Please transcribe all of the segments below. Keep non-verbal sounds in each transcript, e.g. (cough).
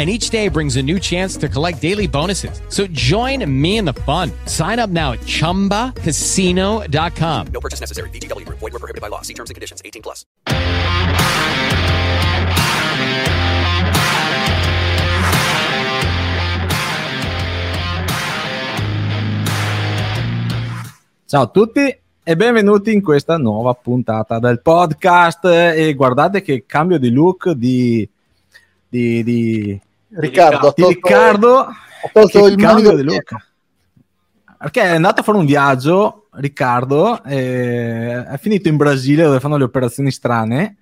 and each day brings a new chance to collect daily bonuses. So join me in the fun. Sign up now at ChumbaCasino.com. No purchase necessary. VGW. Void were prohibited by law. See terms and conditions. 18 plus. Ciao a tutti e benvenuti in questa nuova puntata del podcast e guardate che cambio di look di, di, di Riccardo, di Riccardo? ha tolto il cambio di look perché è andato a fare un viaggio Riccardo e è finito in Brasile dove fanno le operazioni strane.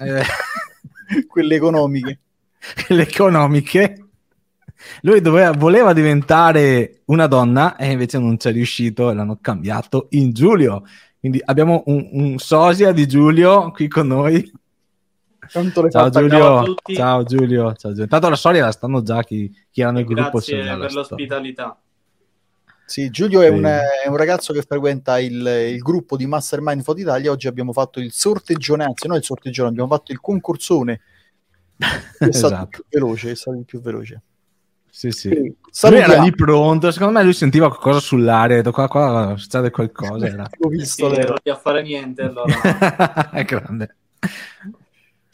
Eh, (laughs) quelle economiche. (laughs) Le economiche. Lui doveva, voleva diventare una donna e invece non ci è riuscito e l'hanno cambiato in Giulio. Quindi abbiamo un, un sosia di Giulio qui con noi ciao Giulio. ciao Giulio, ciao Giulio. Intanto la storia la stanno già chi, chi erano il gruppo. Grazie per l'ospitalità. Sì, Giulio è, un, è, un, ragazzo che frequenta il, il gruppo di Mastermind Foto Italia. Oggi abbiamo fatto il sorteggione, anzi, non il sorteggione, abbiamo fatto il concursone. (laughs) È stato esatto. il più veloce, è stato il più veloce. Sì, sì. Lui era lì pronto, secondo me lui sentiva qualcosa sull'aria, detto qua, qua succede qualcosa. Era. Ho visto, sì, non a fare niente allora. è (laughs) grande.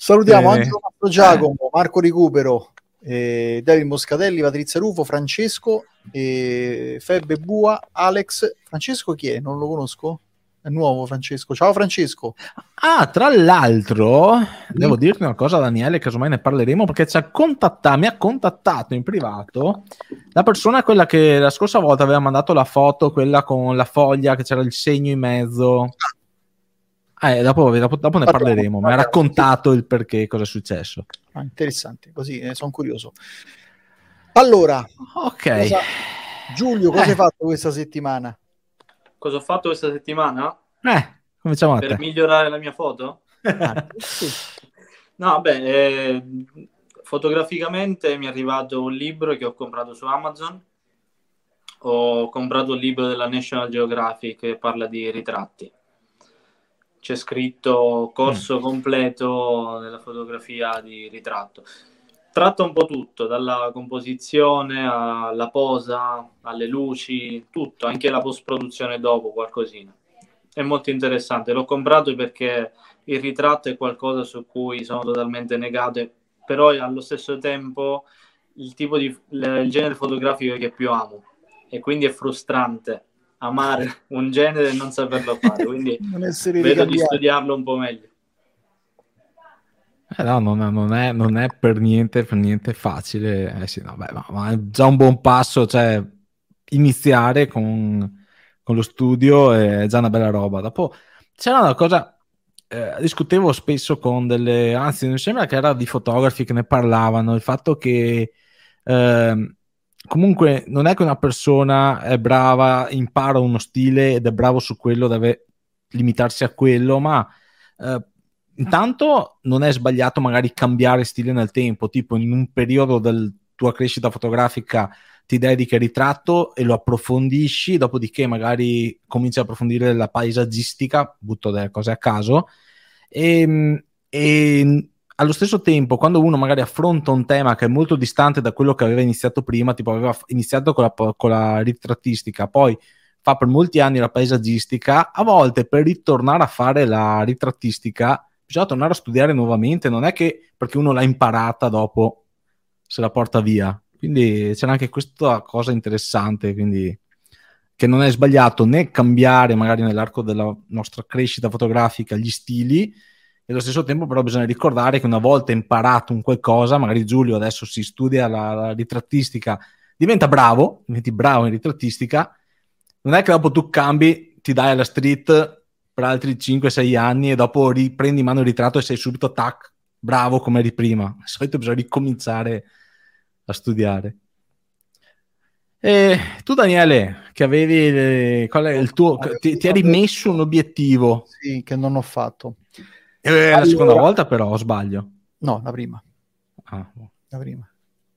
Salutiamo eh. Angelo Mastro Giacomo, Marco Recupero, eh, David Moscatelli, Patrizia Rufo, Francesco, eh, Febbe Bua, Alex. Francesco chi è? Non lo conosco. È nuovo Francesco. Ciao Francesco. Ah, tra l'altro, devo dirti una cosa, Daniele, casomai ne parleremo perché ci ha contattato, mi ha contattato in privato la persona quella che la scorsa volta aveva mandato la foto, quella con la foglia che c'era il segno in mezzo. Eh, dopo, dopo, dopo, ne parleremo, mi ha raccontato il perché, cosa è successo. Ah, interessante, così eh, sono curioso. Allora, ok. Cosa... Giulio, cosa eh. hai fatto questa settimana? Cosa ho fatto questa settimana? Eh, cominciamo a Per te. migliorare la mia foto? Ah. No, beh, eh, fotograficamente mi è arrivato un libro che ho comprato su Amazon. Ho comprato un libro della National Geographic che parla di ritratti c'è scritto corso mm. completo della fotografia di ritratto. Tratta un po' tutto, dalla composizione alla posa, alle luci, tutto, anche la post-produzione dopo, qualcosina. È molto interessante. L'ho comprato perché il ritratto è qualcosa su cui sono totalmente negato, però allo stesso tempo il tipo di il genere fotografico che più amo e quindi è frustrante amare un genere e non saperlo fare, quindi (laughs) vedo di studiarlo un po' meglio. Eh no, non, non, è, non, è, per niente, per niente facile. Eh sì, no, beh, ma, ma, è già un buon passo, cioè iniziare con, con, lo studio è già una bella roba. Dopo c'era una cosa, eh, discutevo spesso con delle, anzi mi sembra che era di fotografi che ne parlavano, il fatto che eh, comunque non è che una persona è brava, impara uno stile ed è bravo su quello, deve limitarsi a quello, ma eh, intanto non è sbagliato magari cambiare stile nel tempo, tipo in un periodo della tua crescita fotografica ti dedichi al ritratto e lo approfondisci, dopodiché magari cominci a approfondire la paesaggistica, butto delle cose a caso, e, ehm, e allo stesso tempo, quando uno magari affronta un tema che è molto distante da quello che aveva iniziato prima, tipo aveva iniziato con la, con la ritrattistica, poi fa per molti anni la paesaggistica, a volte per ritornare a fare la ritrattistica bisogna tornare a studiare nuovamente, non è che perché uno l'ha imparata dopo se la porta via. Quindi c'era anche questa cosa interessante, quindi che non è sbagliato né cambiare magari nell'arco della nostra crescita fotografica gli stili, allo stesso tempo però bisogna ricordare che una volta imparato un qualcosa, magari Giulio adesso si studia la, la ritrattistica, diventa bravo, diventi bravo in ritrattistica, non è che dopo tu cambi, ti dai alla street per altri 5-6 anni e dopo riprendi in mano il ritratto e sei subito tac, bravo come eri prima. Di solito bisogna ricominciare a studiare. E tu Daniele, che avevi le- qual è il tuo ti, ti eri messo un obiettivo? Sì, che non ho fatto. Eh, la Allora- seconda volta però o sbaglio? No, la prima. Ah, boh. La prima.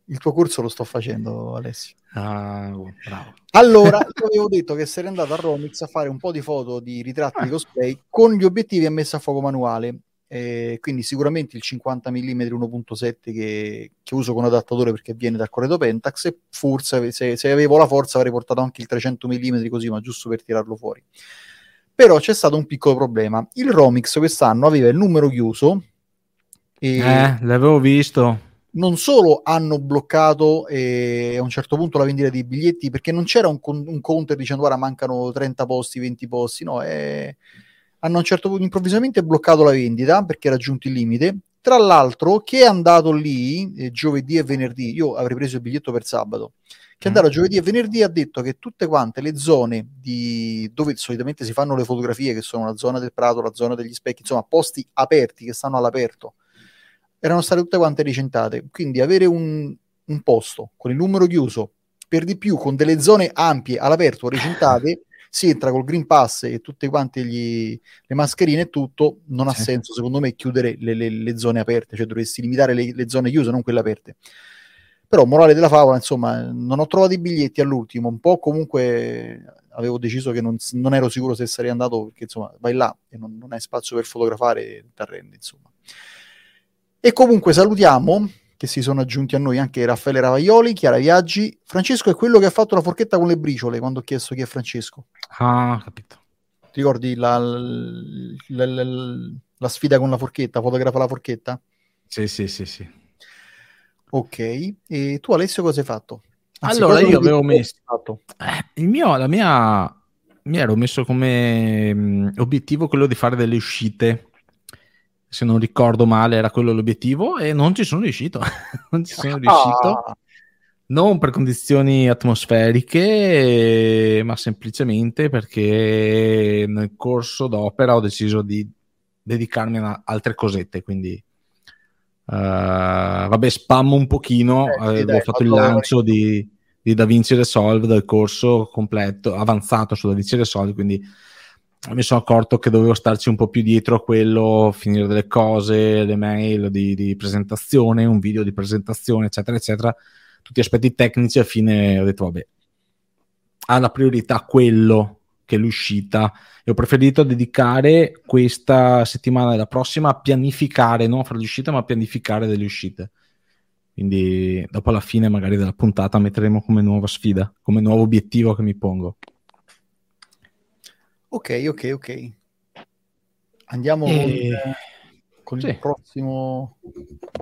Il tuo corso lo sto facendo, Alessio. Ah, boh, bravo. Allora, (laughs) io avevo detto che sarei andato a Romix a fare un po' di foto di ritratti di cosplay con gli obiettivi a messa a fuoco manuale. Eh, quindi sicuramente il 50 mm 1.7 che, che uso con adattatore perché viene dal corredo Pentax e forse se, se avevo la forza avrei portato anche il 300 mm così ma giusto per tirarlo fuori però c'è stato un piccolo problema il Romix quest'anno aveva il numero chiuso e Eh, l'avevo visto. non solo hanno bloccato eh, a un certo punto la vendita dei biglietti perché non c'era un, con- un counter dicendo guarda mancano 30 posti, 20 posti, no, eh, hanno a un certo punto improvvisamente bloccato la vendita perché era giunto il limite. Tra l'altro, chi è andato lì eh, giovedì e venerdì, io avrei preso il biglietto per sabato, che è andato giovedì e venerdì ha detto che tutte quante le zone di, dove solitamente si fanno le fotografie, che sono la zona del prato, la zona degli specchi, insomma, posti aperti che stanno all'aperto, erano state tutte quante licentate. Quindi avere un, un posto con il numero chiuso, per di più con delle zone ampie all'aperto, recintate, si entra col Green Pass e tutte quante gli- le mascherine e tutto, non ha Sì. senso secondo me chiudere le, le- le zone aperte, cioè dovresti limitare le, le zone chiuse, non quelle aperte. Però, morale della favola, insomma, non ho trovato i biglietti all'ultimo, un po' comunque avevo deciso che non, non ero sicuro se sarei andato, perché insomma, vai là e non, non hai spazio per fotografare ti arrendi, insomma. E comunque salutiamo che si sono aggiunti a noi anche Raffaele Ravaioli, Chiara Viaggi. Francesco è quello che ha fatto la forchetta con le briciole quando ho chiesto chi è Francesco. Ah, capito. Ti ricordi la, la- la- la sfida con la forchetta? Fotografa la forchetta? Sì, sì, sì, sì. Ok. E tu Alessio cosa hai fatto? Allora, cosa io avevo messo-? Eh, il mio, la mia, mi ero messo come mh, obiettivo quello di fare delle uscite. Se non ricordo male, era quello l'obiettivo e non ci sono riuscito. (laughs) non ci sono riuscito. Ah, Non per condizioni atmosferiche, ma semplicemente perché nel corso d'opera ho deciso di dedicarmi a altre cosette. Quindi, eh, vabbè, spammo un pochino. Eh, sì, avevo dai, fatto il lancio di, di DaVinci Resolve del corso completo, avanzato su DaVinci Resolve. Quindi mi sono accorto che dovevo starci un po' più dietro a quello, finire delle cose, le mail di, di presentazione, un video di presentazione, eccetera, eccetera tutti aspetti tecnici, alla fine ho detto, vabbè, ha la priorità quello che l'uscita e ho preferito dedicare questa settimana e la prossima a pianificare, non a fare l'uscita, ma a pianificare delle uscite. Quindi dopo la fine magari della puntata metteremo come nuova sfida, come nuovo obiettivo che mi pongo. ok, ok, ok. Andiamo E- con, con sì. il prossimo.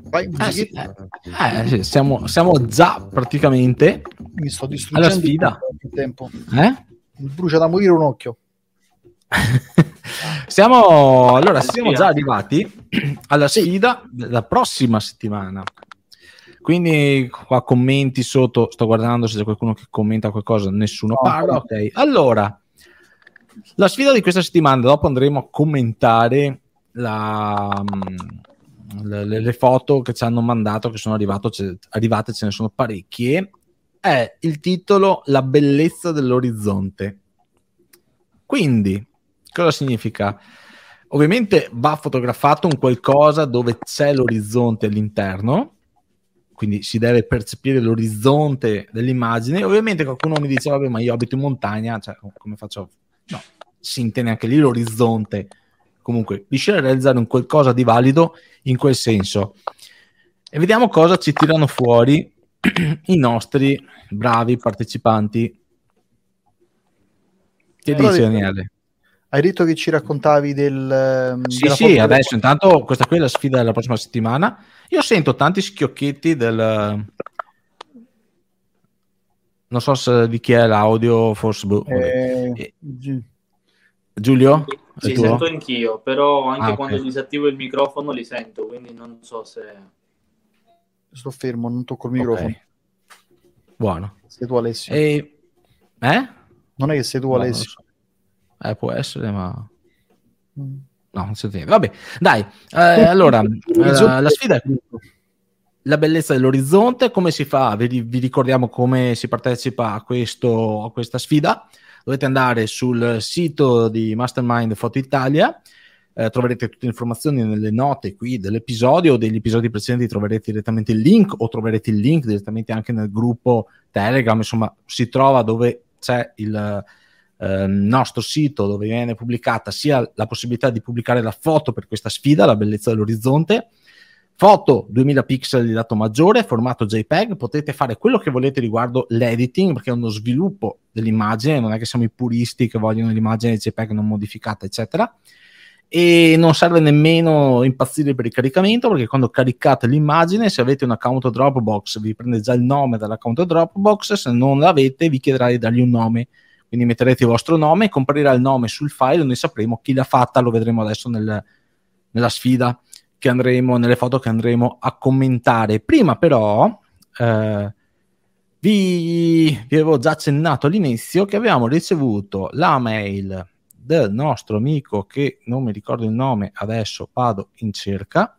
Vai, Eh, sì, eh, sì, siamo, siamo già praticamente Mi sto distruggendo alla sfida. il tempo. eh? Mi brucia da morire un occhio. (laughs) siamo allora siamo già arrivati alla sfida della prossima settimana. Quindi qua commenti sotto sto guardando se c'è qualcuno che commenta qualcosa nessuno No, parla ok. Allora la sfida di questa settimana dopo andremo a commentare la, mm, le, le- foto che ci hanno mandato che sono arrivato, arrivate ce ne sono parecchie è il titolo La bellezza dell'orizzonte quindi cosa significa? Ovviamente va fotografato un qualcosa dove c'è l'orizzonte all'interno, quindi si deve percepire l'orizzonte dell'immagine. Ovviamente qualcuno mi dice, vabbè, ma io abito in montagna, cioè come faccio? No, si intende anche lì l'orizzonte. Comunque, riuscire a realizzare un qualcosa di valido in quel senso. E vediamo cosa ci tirano fuori (clears throat) i nostri bravi partecipanti. Che dici, Daniele? Hai detto che ci raccontavi del. ehm, Sì, sì, adesso intanto questa qui è la sfida della prossima settimana. Io sento tanti schiocchetti del... Non so se di chi è l'audio, forse... boh. Eh, Eh, gi- Giulio? Sì, sento anch'io, però anche Ah, quando disattivo il microfono li sento, quindi non so se... sto fermo, non tocco il microfono. Ok. Buono. Sei tu Alessio. E... Eh? Non è che sei tu No, Alessio. so. Eh, può essere, ma... Mm. No, non si sente. Vabbè, dai. eh, allora, (laughs) eh, la sfida è la bellezza dell'orizzonte. Come si fa? Vi, vi ricordiamo come si partecipa a, questo, a questa sfida. Dovete andare sul sito di Mastermind Foto Italia. Eh, troverete tutte le informazioni nelle note qui dell'episodio o degli episodi precedenti troverete direttamente il link o troverete il link direttamente anche nel gruppo Telegram insomma si trova dove c'è il eh, nostro sito dove viene pubblicata sia la possibilità di pubblicare la foto per questa sfida, la bellezza dell'orizzonte, foto 2000 pixel di dato maggiore, formato JPEG, potete fare quello che volete riguardo l'editing perché è uno sviluppo dell'immagine, non è che siamo i puristi che vogliono l'immagine JPEG non modificata, eccetera. E non serve nemmeno impazzire per il caricamento perché quando caricate l'immagine, se avete un account Dropbox, vi prende già il nome dall'account Dropbox, se non l'avete, vi chiederà di dargli un nome quindi metterete il vostro nome, comparirà il nome sul file e noi sapremo chi l'ha fatta, lo vedremo adesso nel- nella sfida che andremo, nelle foto che andremo a commentare. Prima però eh, vi, vi avevo già accennato all'inizio che avevamo ricevuto la mail del nostro amico che non mi ricordo il nome, adesso vado in cerca.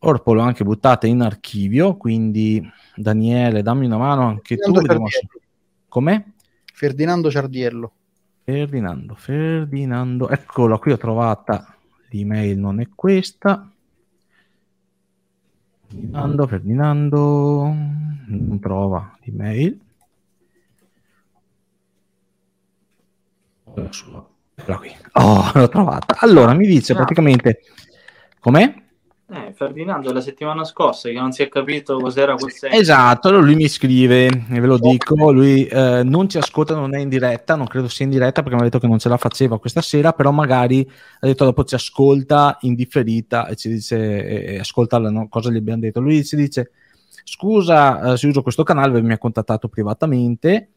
Orpo l'ho anche buttata in archivio, quindi Daniele dammi una mano anche tu. Ferdinando vediamo Ciardiello. Com'è? Ferdinando Ciardiello. Ferdinando, Ferdinando, eccolo qui ho trovata l'email, non è questa. Ferdinando, Ferdinando, non trova l'email. Eccola qui. Oh, l'ho trovata. Allora, mi dice praticamente com'è? Eh, Ferdinando la settimana scorsa che non si è capito cos'era quel segno. Esatto, allora lui mi scrive, e ve lo dico, lui eh, non ci ascolta, non è in diretta, non credo sia in diretta perché mi ha detto che non ce la faceva questa sera, però magari ha detto dopo ci ascolta in differita e ci dice, e, e ascolta la- no, cosa gli abbiamo detto. Lui ci dice, scusa eh, se uso questo canale, mi ha contattato privatamente,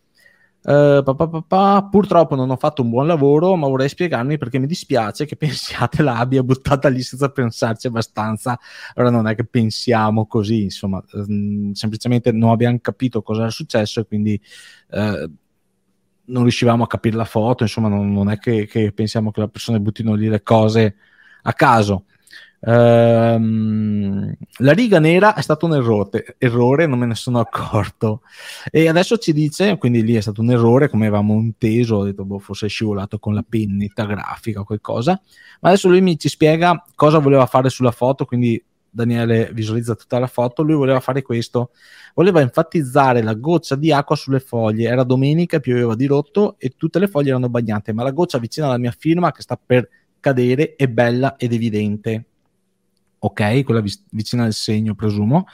eh, pa, pa, pa, purtroppo non ho fatto un buon lavoro, ma vorrei spiegarmi perché mi dispiace che (laughs) pensiate la abbia buttata lì senza pensarci abbastanza. Allora non è che pensiamo così, insomma, ehm, semplicemente non abbiamo capito cosa era successo e quindi eh, non riuscivamo a capire la foto, insomma, non, non è che, che pensiamo che le persone buttino lì le cose a caso. Ehm, la riga nera è stato un errore, errore, non me ne sono accorto. E adesso ci dice, quindi lì è stato un errore, come avevamo inteso, ho detto, boh, forse è scivolato con la pennetta grafica o qualcosa. Ma adesso lui mi ci spiega cosa voleva fare sulla foto, quindi Daniele visualizza tutta la foto, lui voleva fare questo, voleva enfatizzare la goccia di acqua sulle foglie, era domenica, pioveva di rotto e tutte le foglie erano bagnate, ma la goccia vicino alla mia firma che sta per cadere è bella ed evidente. Ok, quella vis- vicina al segno, presumo.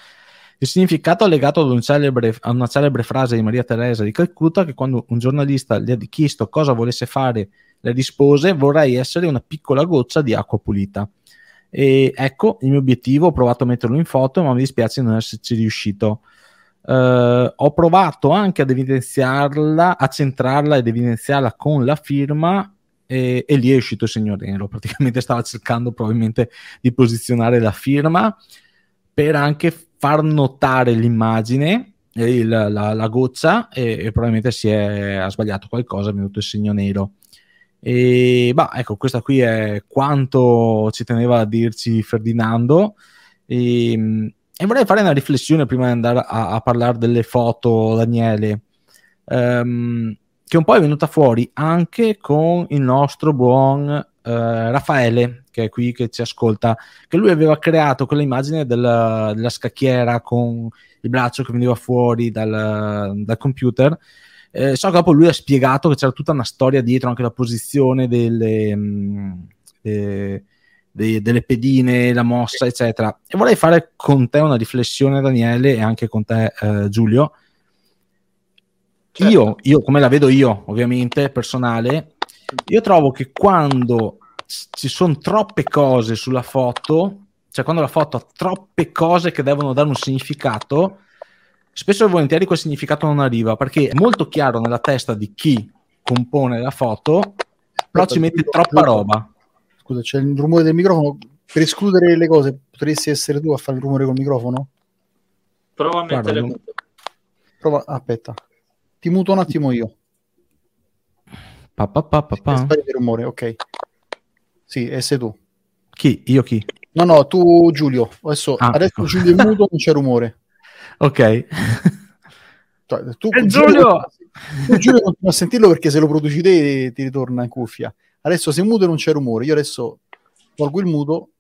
Il significato è legato ad un celebre- a una celebre frase di Maria Teresa di Calcutta che quando un giornalista gli ha chiesto cosa volesse fare, le rispose vorrei essere una piccola goccia di acqua pulita. E ecco il mio obiettivo, ho provato a metterlo in foto, ma mi dispiace non esserci riuscito. Eh, ho provato anche ad evidenziarla, a centrarla ed evidenziarla con la firma e, e lì è uscito il signor Nero. Praticamente stava cercando probabilmente di posizionare la firma per anche far notare l'immagine, il- la, la goccia e, e probabilmente si è ha sbagliato qualcosa, è venuto il segno nero. E bah, ecco, questa qui è quanto ci teneva a dirci Ferdinando. E, e vorrei fare una riflessione prima di andare a, a parlare delle foto, Daniele, ehm, che un po' è venuta fuori anche con il nostro buon eh, Raffaele, che è qui che ci ascolta, che lui aveva creato quell'immagine della, della scacchiera con il braccio che veniva fuori dal, dal computer. Eh, so che dopo lui ha spiegato che c'era tutta una storia dietro, anche la posizione delle, mh, de- de- delle pedine, la mossa, eccetera. E vorrei fare con te una riflessione, Daniele, e anche con te, eh, Giulio. Certo. Io, io, come la vedo io, ovviamente, personale, io trovo che quando ci sono troppe cose sulla foto, cioè quando la foto ha troppe cose che devono dare un significato, spesso e volentieri quel significato non arriva perché è molto chiaro nella testa di chi compone la foto, però ci mette troppa roba. Scusa, c'è il rumore del microfono. Per escludere le cose, potresti essere tu a fare il rumore col microfono? Prova a mettere Guarda. Prova, aspetta. Ti muto un attimo io. Pa, pa, pa, pa, sparire il rumore, ok. Sì, e sei tu. Chi? Io chi? No, no, tu Giulio. Adesso, Ah, adesso ecco. Giulio è muto, non c'è rumore. (laughs) Ok. Cioè, tu, Eh, Giulio! tu, Giulio continua a sentirlo perché se lo produci te ti ritorna in cuffia. Adesso sei muto e non c'è rumore. Io adesso tolgo il muto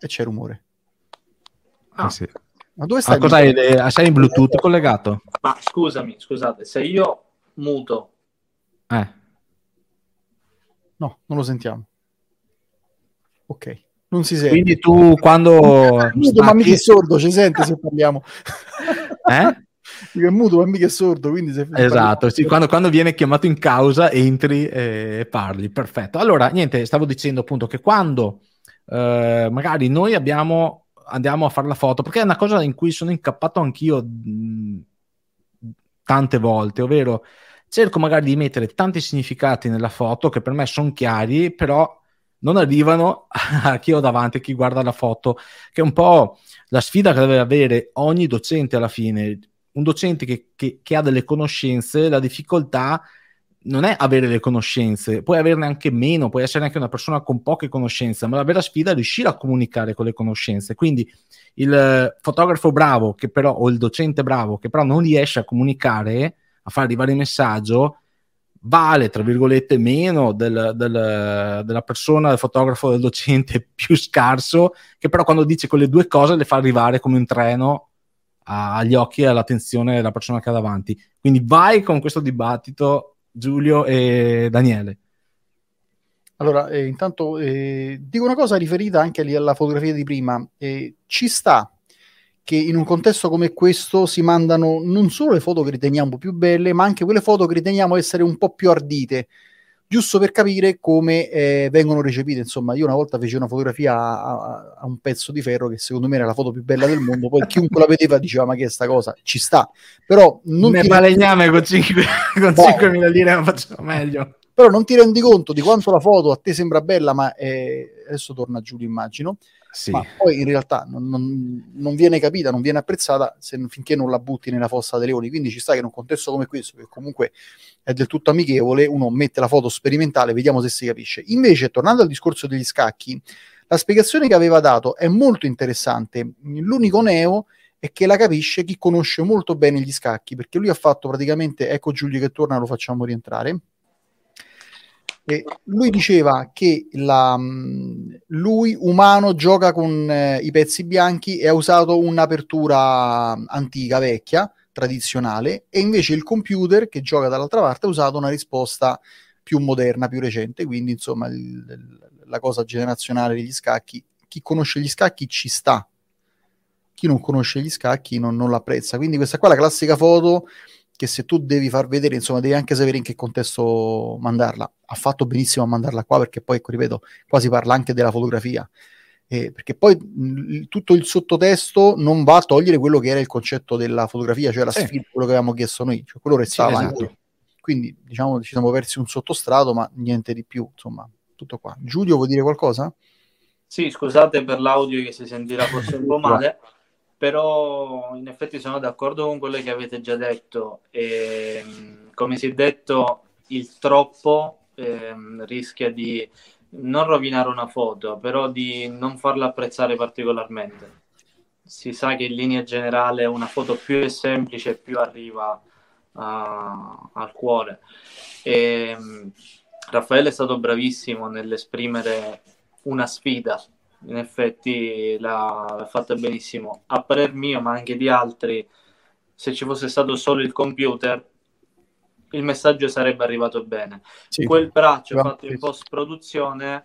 e c'è rumore. Ah, sì. Ma dove Ah, stai? cos'hai? Le- Sei in Bluetooth collegato? Ma scusami, scusate, se io muto, Eh. No, non lo sentiamo. Ok, non si sente. Quindi tu quando... È muto, ma mica è sordo, ci sente se parliamo. (laughs) Eh? Dico, è muto, ma mica è sordo, quindi se Esatto, sì, quando, quando viene chiamato in causa entri e parli, perfetto. Allora, niente, stavo dicendo appunto che quando eh, magari noi abbiamo, andiamo a fare la foto, perché è una cosa in cui sono incappato anch'io mh, tante volte, ovvero cerco magari di mettere tanti significati nella foto che per me sono chiari, però non arrivano (laughs) a chi ho davanti, a chi guarda la foto, che è un po' la sfida che deve avere ogni docente alla fine. Un docente che, che- che ha delle conoscenze, la difficoltà non è avere le conoscenze, puoi averne anche meno, puoi essere anche una persona con poche conoscenze, ma la vera sfida è riuscire a comunicare con le conoscenze. Quindi il eh, fotografo bravo, che però, o il docente bravo, che però non riesce a comunicare, a far arrivare il messaggio, vale, tra virgolette, meno del- del- della persona, del fotografo, del docente (laughs) più scarso, che però quando dice quelle due cose le fa arrivare come un treno agli occhi e all'attenzione della persona che ha davanti. Quindi vai con questo dibattito, Giulio e Daniele. Allora, eh, intanto eh, dico una cosa riferita anche alla fotografia di prima. Eh, ci sta che in un contesto come questo si mandano non solo le foto che riteniamo più belle, ma anche quelle foto che riteniamo essere un po' più ardite, giusto per capire come eh, vengono recepite. Insomma, io una volta feci una fotografia a, a- un pezzo di ferro che secondo me era la foto più bella del mondo, poi chiunque la vedeva diceva ma che è sta cosa? Ci sta. Però non Ne ti balegname con 5 (laughs) con Wow. 5.000 lire non facciamo meglio. però non ti rendi conto di quanto la foto a te sembra bella, ma eh, adesso torna Giulio, immagino. Sì. Ma poi in realtà non, non- non viene capita, non viene apprezzata se, finché non la butti nella fossa dei leoni. Quindi ci sta che in un contesto come questo, che comunque è del tutto amichevole, uno mette la foto sperimentale, vediamo se si capisce. Invece, tornando al discorso degli scacchi, la spiegazione che aveva dato è molto interessante. L'unico neo è che la capisce chi conosce molto bene gli scacchi, perché lui ha fatto praticamente, ecco Giulio che torna, lo facciamo rientrare. E lui diceva che la, mh, lui umano gioca con eh, i pezzi bianchi e ha usato un'apertura antica, vecchia, tradizionale, e invece il computer che gioca dall'altra parte ha usato una risposta più moderna, più recente, quindi insomma il- la cosa generazionale degli scacchi, chi conosce gli scacchi ci sta, chi non conosce gli scacchi non, non l'apprezza, quindi questa qua è la classica foto che se tu devi far vedere, insomma, devi anche sapere in che contesto mandarla. Ha fatto benissimo a mandarla qua perché poi, ecco, ripeto, qua si parla anche della fotografia. Eh, perché poi mh, tutto il sottotesto non va a togliere quello che era il concetto della fotografia, cioè la Sì. sfida, quello che avevamo chiesto noi, cioè quello restava Sì, esatto. Quindi diciamo ci siamo persi un sottostrato, ma niente di più, insomma, tutto qua. Giulio, vuoi dire qualcosa? Sì, scusate per l'audio che si sentirà forse un po' (laughs) male, però in effetti sono d'accordo con quello che avete già detto. E, mh, come si è detto, il troppo ehm, rischia di non rovinare una foto, però di non farla apprezzare particolarmente. Si sa che in linea generale una foto più è semplice, più arriva a- al cuore. E, mh, Raffaele è stato bravissimo nell'esprimere una sfida. In effetti l'ha, l'ha fatta benissimo. A parer mio, ma anche di altri, se ci fosse stato solo il computer, il messaggio sarebbe arrivato bene. Sì. Quel braccio Va- fatto in post-produzione,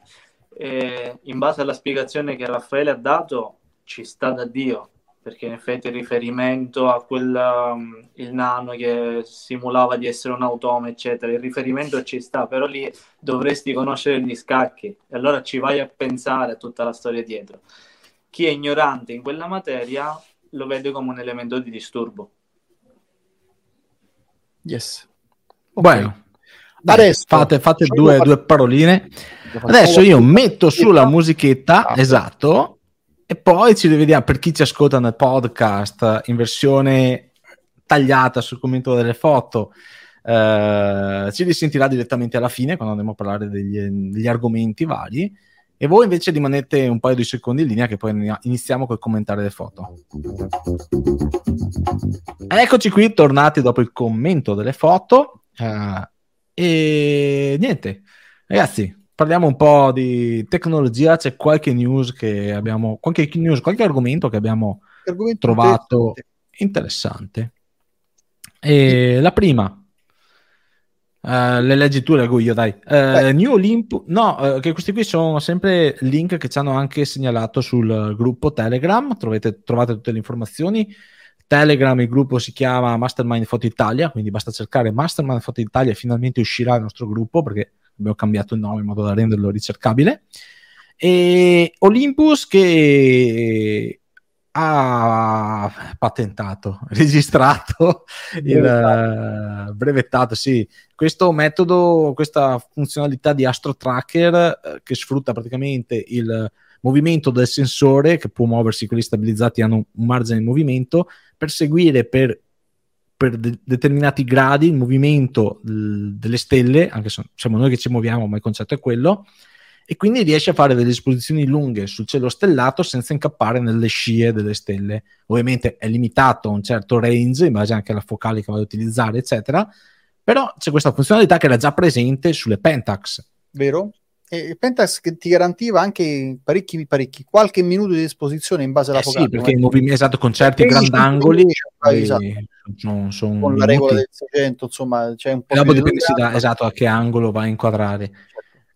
eh, in base alla spiegazione che Raffaele ha dato, ci sta da Dio, perché in effetti il riferimento a quel um, il nano che simulava di essere un automa, eccetera, il riferimento ci sta, però lì dovresti conoscere gli scacchi e allora ci vai a pensare a tutta la storia dietro. Chi è ignorante in quella materia lo vede come un elemento di disturbo. Yes. Bueno, dai, Adesso fate, fate due, due paroline. Adesso io metto sulla musichetta, Ah, esatto, e poi ci rivediamo per chi ci ascolta nel podcast in versione tagliata sul commento delle foto. eh, ci risentirà direttamente alla fine quando andremo a parlare degli, degli argomenti vari. E voi invece rimanete un paio di secondi in linea che poi iniziamo col commentare le foto. Eccoci qui, tornati dopo il commento delle foto. eh, e niente, ragazzi, parliamo un po' di tecnologia. C'è qualche news che abbiamo, qualche news, qualche argomento che abbiamo argomento trovato interessante. E la prima, eh, le leggi tu, leggo io, dai. Vai. New Olympus, no, eh, che questi qui sono sempre link che ci hanno anche segnalato sul gruppo Telegram. Trovate, trovate tutte le informazioni. Telegram, il gruppo si chiama Mastermind Foto Italia, quindi basta cercare Mastermind Foto Italia e finalmente uscirà il nostro gruppo perché abbiamo cambiato il nome in modo da renderlo ricercabile. E Olympus che ha patentato, (laughs) registrato, il eh, brevettato, sì, questo metodo, questa funzionalità di Astro Tracker eh, che sfrutta praticamente il movimento del sensore che può muoversi, quelli stabilizzati hanno un margine di movimento per seguire per, per de- determinati gradi il movimento l- delle stelle, anche se siamo noi che ci muoviamo, ma il concetto è quello, e quindi riesce a fare delle esposizioni lunghe sul cielo stellato senza incappare nelle scie delle stelle. Ovviamente è limitato a un certo range in base anche alla focale che vai a utilizzare, eccetera, però c'è questa funzionalità che era già presente sulle Pentax. vero? E il Pentax che ti garantiva anche parecchi, parecchi, qualche minuto di esposizione in base alla Eh sì, focale. perché i movimenti, esatto, con certi 15 grandangoli eh, esatto. sono, sono con la regola del 600, insomma, c'è un po' E di dipende sì, da- esatto a che angolo va a inquadrare.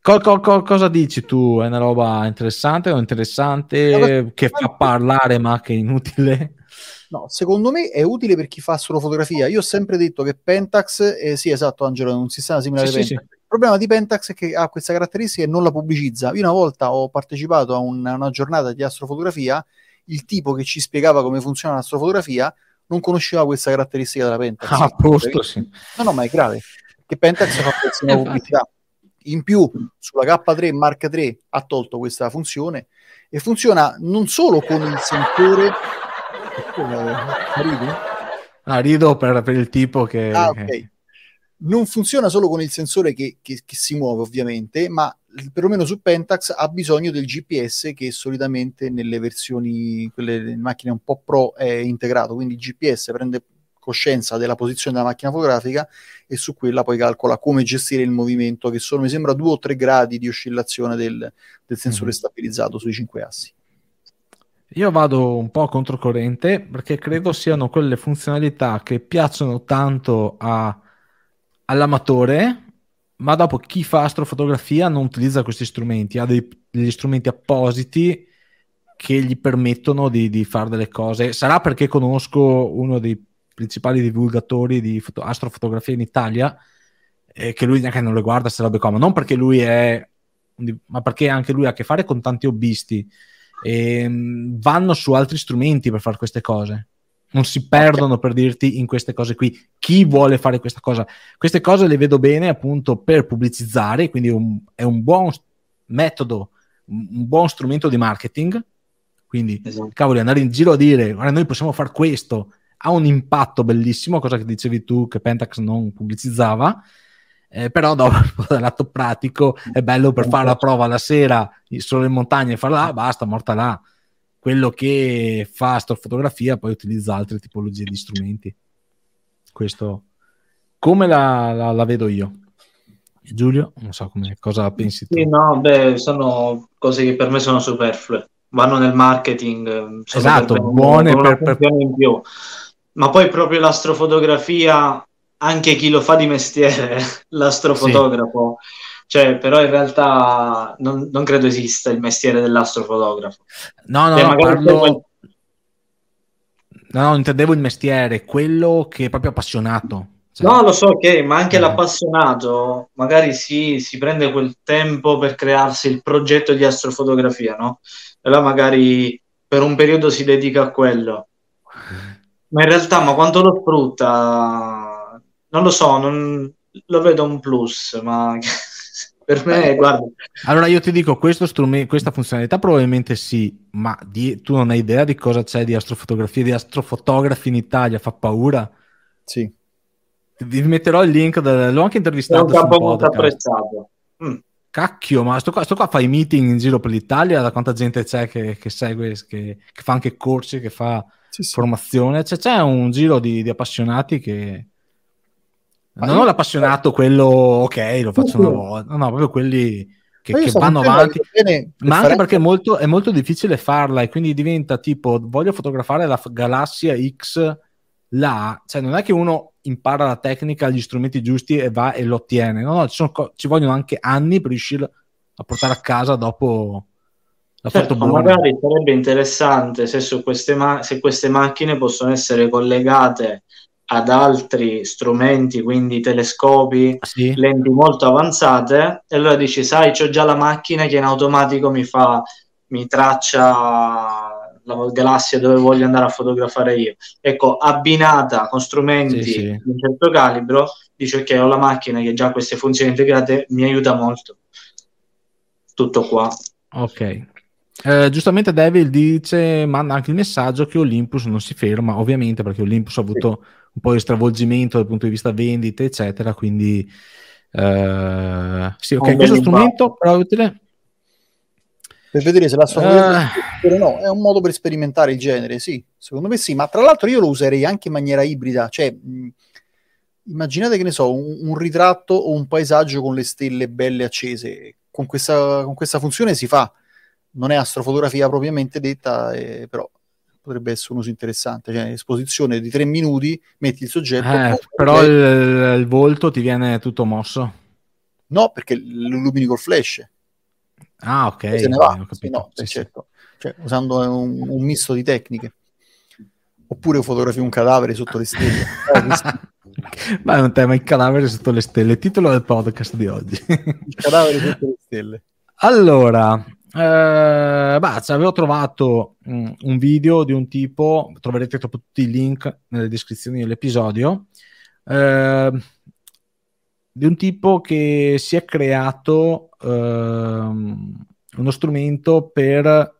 Co- co- co- cosa dici tu? È una roba interessante o interessante Una che fa parlare ma che è inutile? No, secondo me è utile per chi fa astrofotografia. Io ho sempre detto che Pentax, eh, sì, esatto, Angelo, è un sistema simile Sì, a sì, Pentax. Il problema di Pentax è che ha questa caratteristica e non la pubblicizza. Io una volta ho partecipato a un- una giornata di astrofotografia, il tipo che ci spiegava come funziona l'astrofotografia non conosceva questa caratteristica della Pentax. Ah, a posto, sì. No, no, ma è grave. Che Pentax fa pessima pubblicità. In più, sulla K3 Mark III ha tolto questa funzione e funziona non solo con il sensore. Come, ridi? Ah, rido per, per il tipo che... Ah, ok. Non funziona solo con il sensore che, che- che si muove, ovviamente, ma perlomeno su Pentax ha bisogno del GPS che solitamente nelle versioni, quelle macchine un po' pro, è integrato. Quindi il GPS prende coscienza della posizione della macchina fotografica e su quella poi calcola come gestire il movimento, che sono, mi sembra, due o tre gradi di oscillazione del, del sensore Mhm. stabilizzato sui cinque assi. Io vado un po' controcorrente perché credo siano quelle funzionalità che piacciono tanto a- all'amatore, ma dopo chi fa astrofotografia non utilizza questi strumenti, ha dei- degli strumenti appositi che gli permettono di, di fare delle cose. Sarà perché conosco uno dei principali divulgatori di foto- astrofotografia in Italia, eh, che lui neanche non le guarda queste robe qua, non perché lui è, ma perché anche lui ha a che fare con tanti hobbisti e mh, vanno su altri strumenti per fare queste cose. Non si perdono per dirti in queste cose qui. Chi vuole fare questa cosa? Queste cose le vedo bene appunto per pubblicizzare, quindi un- è un buon metodo, un un buon strumento di marketing. Quindi, Esatto. cavoli, andare in giro a dire guarda, noi possiamo fare questo ha un impatto bellissimo, cosa che dicevi tu che Pentax non pubblicizzava. Eh, però dopo (laughs) dal lato pratico è bello per fare la prova la sera solo in montagna e farla, basta, morta là. Quello che fa astrofotografia poi utilizza altre tipologie di strumenti. Questo come la, la- la vedo io. Giulio, non so come, cosa pensi tu. Sì, no, beh, sono cose che per me sono superflue. Vanno nel marketing, eh, sono Esatto, per buone per- per- in più. Ma poi proprio l'astrofotografia, anche chi lo fa di mestiere, (laughs) l'astrofotografo, cioè, però in realtà non, non credo esista il mestiere dell'astrofotografo. No, no, Cioè, no, parlo... poi- No, no, intendevo il mestiere, quello che è proprio appassionato. Cioè, No, lo so, ok, ma anche Eh. l'appassionato magari si, si prende quel tempo per crearsi il progetto di astrofotografia, no? E allora magari per un periodo si dedica a quello. Ma in realtà, ma quanto lo sfrutta? Non lo so, non... lo vedo un plus, ma per me, guarda... Allora io ti dico, questo strumento, questa funzionalità probabilmente sì, ma di... tu non hai idea di cosa c'è di astrofotografia, di astrofotografi in Italia, fa paura? Sì. Vi metterò il link, del... l'ho anche È intervistato. un su un campo molto apprezzato. Mm. Cacchio, ma sto qua, sto qua fa i meeting in giro per l'Italia, da quanta gente c'è che, che segue, che, che fa anche corsi, che fa Sì, sì. formazione. C'è, c'è un giro di, di appassionati che... Ma non ho l'appassionato quello, ok, lo faccio una volta, no, proprio quelli che, che vanno avanti. Ma anche perché è molto, è molto difficile farla e quindi diventa tipo, voglio fotografare la f- galassia X là, cioè non è che uno impara la tecnica, gli strumenti giusti e va e lo ottiene, no, no, ci, sono co- ci vogliono anche anni per riuscire a portare a casa dopo la Certo, magari sarebbe interessante se, su queste ma- se queste macchine possono essere collegate ad altri strumenti, quindi telescopi, Sì. lenti molto avanzate, e allora dici, sai, c'ho già la macchina che in automatico mi fa, mi traccia la galassia dove voglio andare a fotografare io. Ecco, abbinata con strumenti Sì, sì. di un certo calibro, dici, ok, ho la macchina che ha già queste funzioni integrate, mi aiuta molto. Tutto qua. Ok. Eh, giustamente Devil dice, manda anche il messaggio che Olympus non si ferma, ovviamente perché Olympus ha avuto un po' di stravolgimento dal punto di vista vendite, eccetera, quindi eh, sì, ok, Un questo strumento però è utile. per vedere se la sua Eh. no, è un modo per sperimentare il genere, sì, secondo me sì, ma tra l'altro io lo userei anche in maniera ibrida, cioè mh, immaginate che ne so, un, un ritratto o un paesaggio con le stelle belle accese, con questa, con questa funzione si fa, non è astrofotografia propriamente detta, eh, però potrebbe essere un uso interessante, cioè esposizione di tre minuti, metti il soggetto, Eh, poi- però il, il volto ti viene tutto mosso. no, perché lo illumini col flash, Ah, ok. se ne va, sì, no, Sì, certo. Cioè, usando un, un misto di tecniche. Oppure fotografi un cadavere sotto le stelle. (laughs) Eh, Ma è un tema, il cadavere sotto le stelle, titolo del podcast di oggi. il cadavere sotto le stelle. Allora, eh, cioè, avevo trovato mm, un video di un tipo, troverete dopo tutti i link nelle descrizioni dell'episodio, eh, di un tipo che si è creato ehm, uno strumento per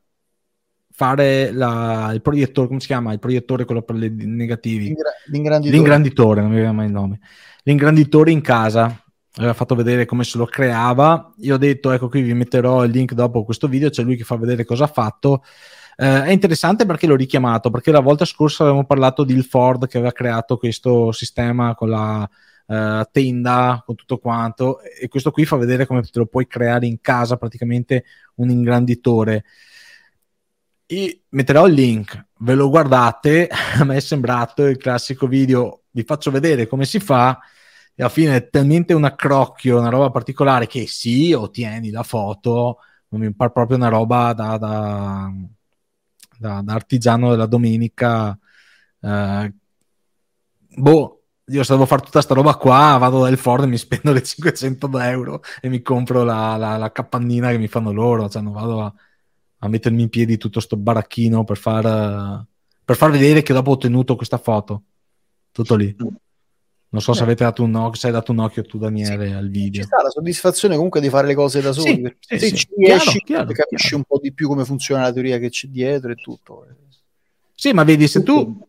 fare la- il proiettore, come si chiama? Il proiettore, quello per le negativi. L'ingra- l'ingranditore. L'ingranditore, non mi viene mai il nome. L'ingranditore in casa. Aveva fatto vedere come se lo creava. Io ho detto, ecco qui vi metterò il link dopo questo video, c'è lui che fa vedere cosa ha fatto. Eh, è interessante perché l'ho richiamato, perché la volta scorsa avevamo parlato di il Ford che aveva creato questo sistema con la eh, tenda, con tutto quanto, e questo qui fa vedere come te lo puoi creare in casa, praticamente un ingranditore. E metterò il link, ve lo guardate, (laughs) a me è sembrato il classico video, vi faccio vedere come si fa e alla fine è talmente un accrocchio, una roba particolare che sì, ottieni la foto, non mi pare proprio una roba da, da, da- da artigiano della domenica. eh, boh, io se devo fare tutta sta roba qua, vado dal Ford e mi spendo le 500 euro e mi compro la, la, la capannina che mi fanno loro, cioè non vado a, a mettermi in piedi tutto sto baracchino per far, per far vedere che dopo ho ottenuto questa foto. Tutto lì. Non so se Eh. avete dato un occhio, se hai dato un occhio tu Daniele al Ci video. sta la soddisfazione comunque di fare le cose da soli. Sì, perché sì, se sì. ci riesci, Chiaro, capisci chiaro. un po' di più come funziona la teoria che c'è dietro e tutto. Sì, ma vedi, se tu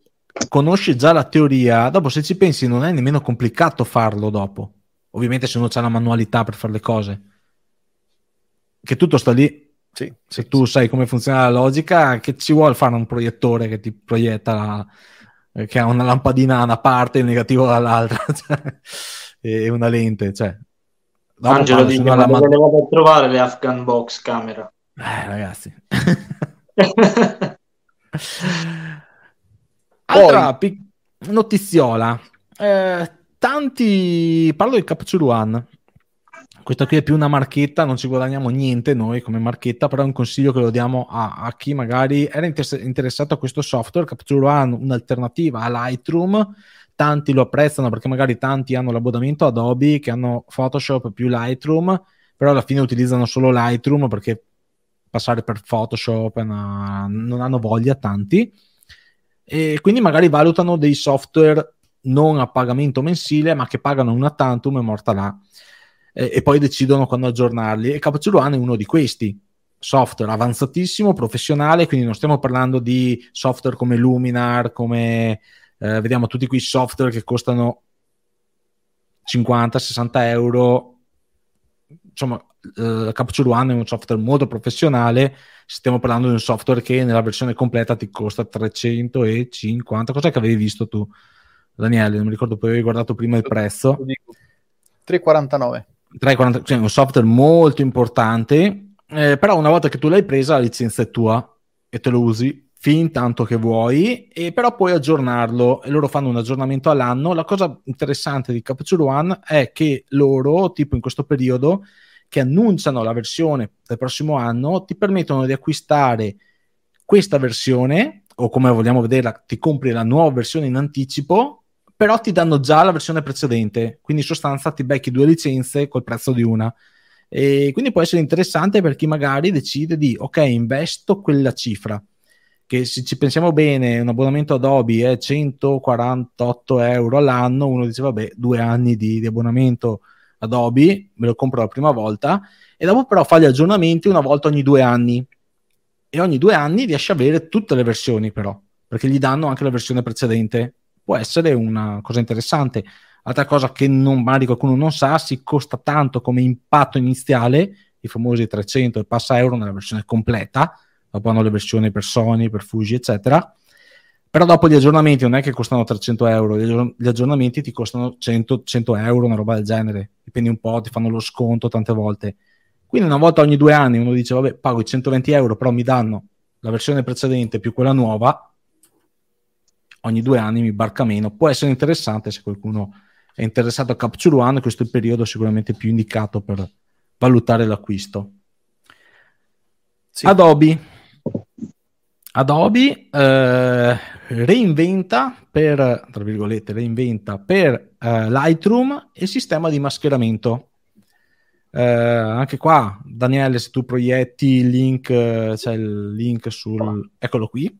conosci già la teoria, dopo se ci pensi non è nemmeno complicato farlo dopo. Ovviamente se uno ha la manualità per fare le cose. Che tutto sta lì. Sì, Se tu sai come funziona la logica, che ci vuole fare un proiettore che ti proietta, la- che ha una lampadina da una parte e il negativo dall'altra, (laughs) cioè, e una lente. Cioè. Dopo Angelo dice, ma alla dove vado a trovare le Afghan Box camera? Eh, ragazzi. (laughs) Altra pic- notiziola. Eh, tanti... Parlo del Capture One. Questa qui è più una marchetta, non ci guadagniamo niente noi come marchetta, però è un consiglio che lo diamo a, a chi magari era inter- interessato a questo software. Capture One, un'alternativa a Lightroom. Tanti lo apprezzano perché magari tanti hanno l'abbonamento Adobe che hanno Photoshop più Lightroom, però alla fine utilizzano solo Lightroom perché passare per Photoshop una- non hanno voglia tanti e quindi magari valutano dei software non a pagamento mensile, ma che pagano una tantum e morta là. E, e poi decidono quando aggiornarli. E One è uno di questi software avanzatissimo, professionale, quindi non stiamo parlando di software come Luminar, come eh, vediamo tutti quei software che costano 50-60 euro. Insomma, eh, Capture One è un software molto professionale. Stiamo parlando di un software che nella versione completa ti costa 350. Cos'è che avevi visto tu? Daniele, non mi ricordo, poi avevi guardato prima il prezzo. 3,49. 3,40, cioè un software molto importante, eh, però una volta che tu l'hai presa la licenza è tua e te lo usi fin tanto che vuoi, e però puoi aggiornarlo e loro fanno un aggiornamento all'anno. La cosa interessante di Capture One è che loro, tipo in questo periodo, che annunciano la versione del prossimo anno, ti permettono di acquistare questa versione, o come vogliamo vederla, ti compri la nuova versione in anticipo però ti danno già la versione precedente, quindi in sostanza ti becchi due licenze col prezzo di una. E quindi può essere interessante per chi magari decide di, ok, investo quella cifra, che se ci pensiamo bene, un abbonamento Adobe è 148 euro all'anno, uno dice, vabbè, due anni di, di abbonamento Adobe, me lo compro la prima volta, e dopo però fa gli aggiornamenti una volta ogni due anni. E ogni due anni riesce a avere tutte le versioni però, perché gli danno anche la versione precedente può essere una cosa interessante. Altra cosa che non, magari qualcuno non sa, si costa tanto come impatto iniziale, i famosi 300 e passa euro nella versione completa, dopo hanno le versioni per Sony, per Fuji, eccetera. Però dopo gli aggiornamenti non è che costano 300 euro, gli aggiornamenti ti costano 100, 100 euro, una roba del genere, dipende un po', ti fanno lo sconto tante volte. Quindi una volta ogni due anni uno dice, vabbè, pago i 120 euro, però mi danno la versione precedente più quella nuova, ogni due anni mi barca meno. Può essere interessante se qualcuno è interessato a Capture One, questo è il periodo sicuramente più indicato per valutare l'acquisto. Sì. Adobe. Adobe eh, reinventa per, tra virgolette, reinventa per eh, Lightroom il sistema di mascheramento. Eh, anche qua, Daniele, se tu proietti il link, eh, c'è il link sul, eccolo qui,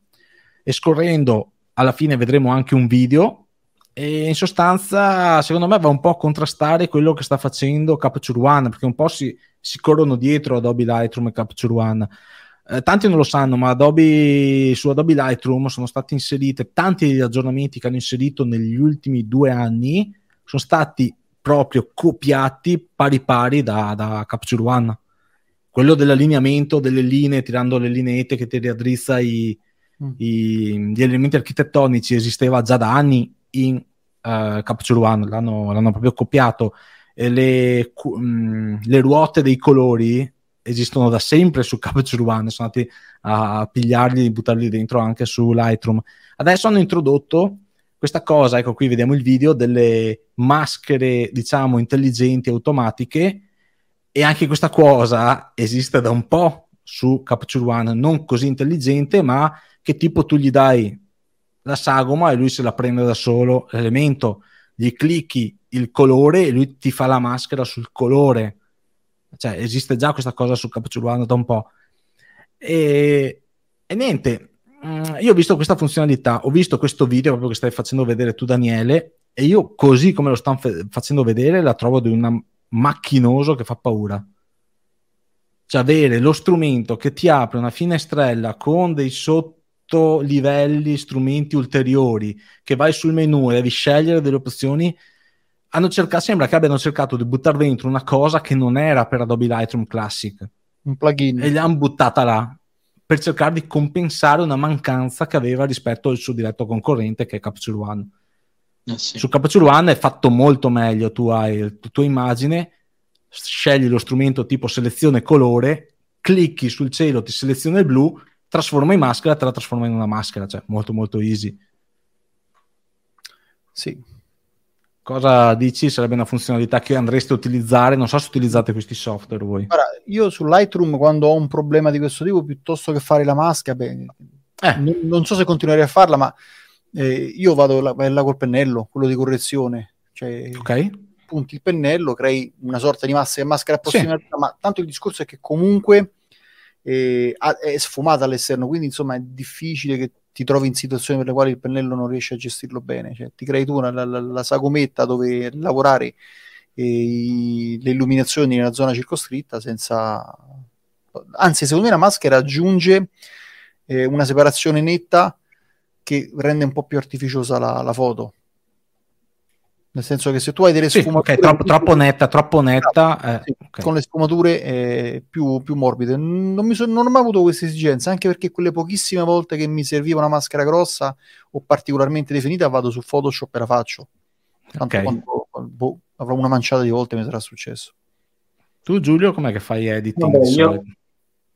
e scorrendo alla fine vedremo anche un video. E in sostanza secondo me va un po' a contrastare quello che sta facendo Capture One perché un po' si, si corrono dietro Adobe Lightroom e Capture One. Eh, tanti non lo sanno ma Adobe, su Adobe Lightroom sono stati inseriti tanti degli aggiornamenti che hanno inserito negli ultimi due anni sono stati proprio copiati pari pari da, da Capture One. Quello dell'allineamento delle linee tirando le lineette che ti raddrizza i, Mm. I, gli elementi architettonici esisteva già da anni in uh, Capture One, l'hanno, l'hanno proprio copiato. Le, um, le ruote dei colori esistono da sempre su Capture One, sono andati a pigliarli e buttarli dentro anche su Lightroom. Adesso hanno introdotto questa cosa, ecco qui vediamo il video, delle maschere, diciamo, intelligenti, automatiche, e anche questa cosa esiste da un po' su Capture One, non così intelligente, ma che tipo tu gli dai la sagoma e lui se la prende da solo l'elemento, gli clicchi il colore e lui ti fa la maschera sul colore. Cioè, esiste già questa cosa su Capture One da un po'. E, e niente, mm, io ho visto questa funzionalità, ho visto questo video proprio che stai facendo vedere tu Daniele e io così come lo stanno f- facendo vedere la trovo di un macchinoso che fa paura. Cioè avere lo strumento che ti apre una finestrella con dei sotto livelli, strumenti ulteriori, che vai sul menu e devi scegliere delle opzioni, hanno cercato, sembra che abbiano cercato di buttare dentro una cosa che non era per Adobe Lightroom Classic. Un plugin. E l'hanno buttata là per cercare di compensare una mancanza che aveva rispetto al suo diretto concorrente che è Capture One. Eh sì. Su Capture One è fatto molto meglio, tu hai la tua immagine, scegli lo strumento tipo selezione colore, clicchi sul cielo, ti seleziona il blu trasforma in maschera, te la trasforma in una maschera, cioè molto molto easy. Sì. Cosa dici? Sarebbe una funzionalità che andreste a utilizzare? Non so se utilizzate questi software voi. Guarda, io su Lightroom quando ho un problema di questo tipo, piuttosto che fare la maschera, beh, eh. non, non, so se continuerei a farla, ma eh, io vado là, là col pennello, quello di correzione. Cioè, ok punti il pennello, crei una sorta di maschera, maschera approssimativa, sì. ma tanto il discorso è che comunque e è sfumata all'esterno, quindi insomma è difficile che ti trovi in situazioni per le quali il pennello non riesce a gestirlo bene, cioè, ti crei tu una, la, la, sagometta dove lavorare e le illuminazioni nella zona circoscritta senza... Anzi, secondo me la maschera aggiunge eh, una separazione netta che rende un po' più artificiosa la, la foto. Nel senso che se tu hai delle sì, sfumature... Okay, troppo, troppo, netta, troppo netta... Eh, okay. Con le sfumature eh, più, più, morbide. Non, mi so, non ho mai avuto questa esigenza, anche perché quelle pochissime volte che mi serviva una maschera grossa o particolarmente definita vado su Photoshop e la faccio. Tanto okay. quando, boh, avrò una manciata di volte mi sarà successo. Tu Giulio com'è che fai editing? Vabbè, io,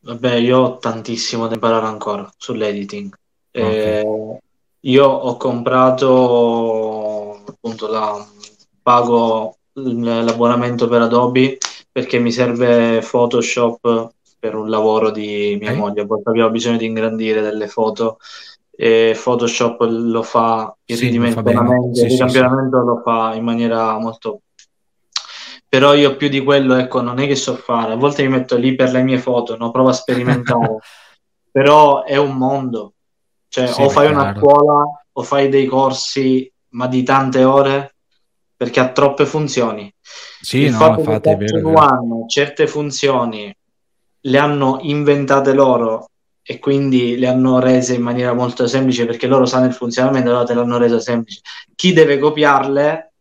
vabbè, io ho tantissimo da imparare ancora sull'editing. Eh, io ho comprato appunto la, pago l'abbonamento per Adobe perché mi serve Photoshop per un lavoro di mia eh? moglie, poi abbiamo bisogno di ingrandire delle foto e Photoshop lo fa il sì, ridimensionamento, sì, il sì, lo fa in maniera molto però io più di quello ecco non è che so fare. A volte mi metto lì per le mie foto no? provo a sperimentare. (laughs) Però è un mondo. Cioè, o fai una scuola o fai dei corsi, ma di tante ore, perché ha troppe funzioni. Sì, Il no, fatto infatti, che vero, vero. certe funzioni le hanno inventate loro e quindi le hanno rese in maniera molto semplice perché loro sanno il funzionamento, allora te l'hanno resa semplice. Chi deve copiarle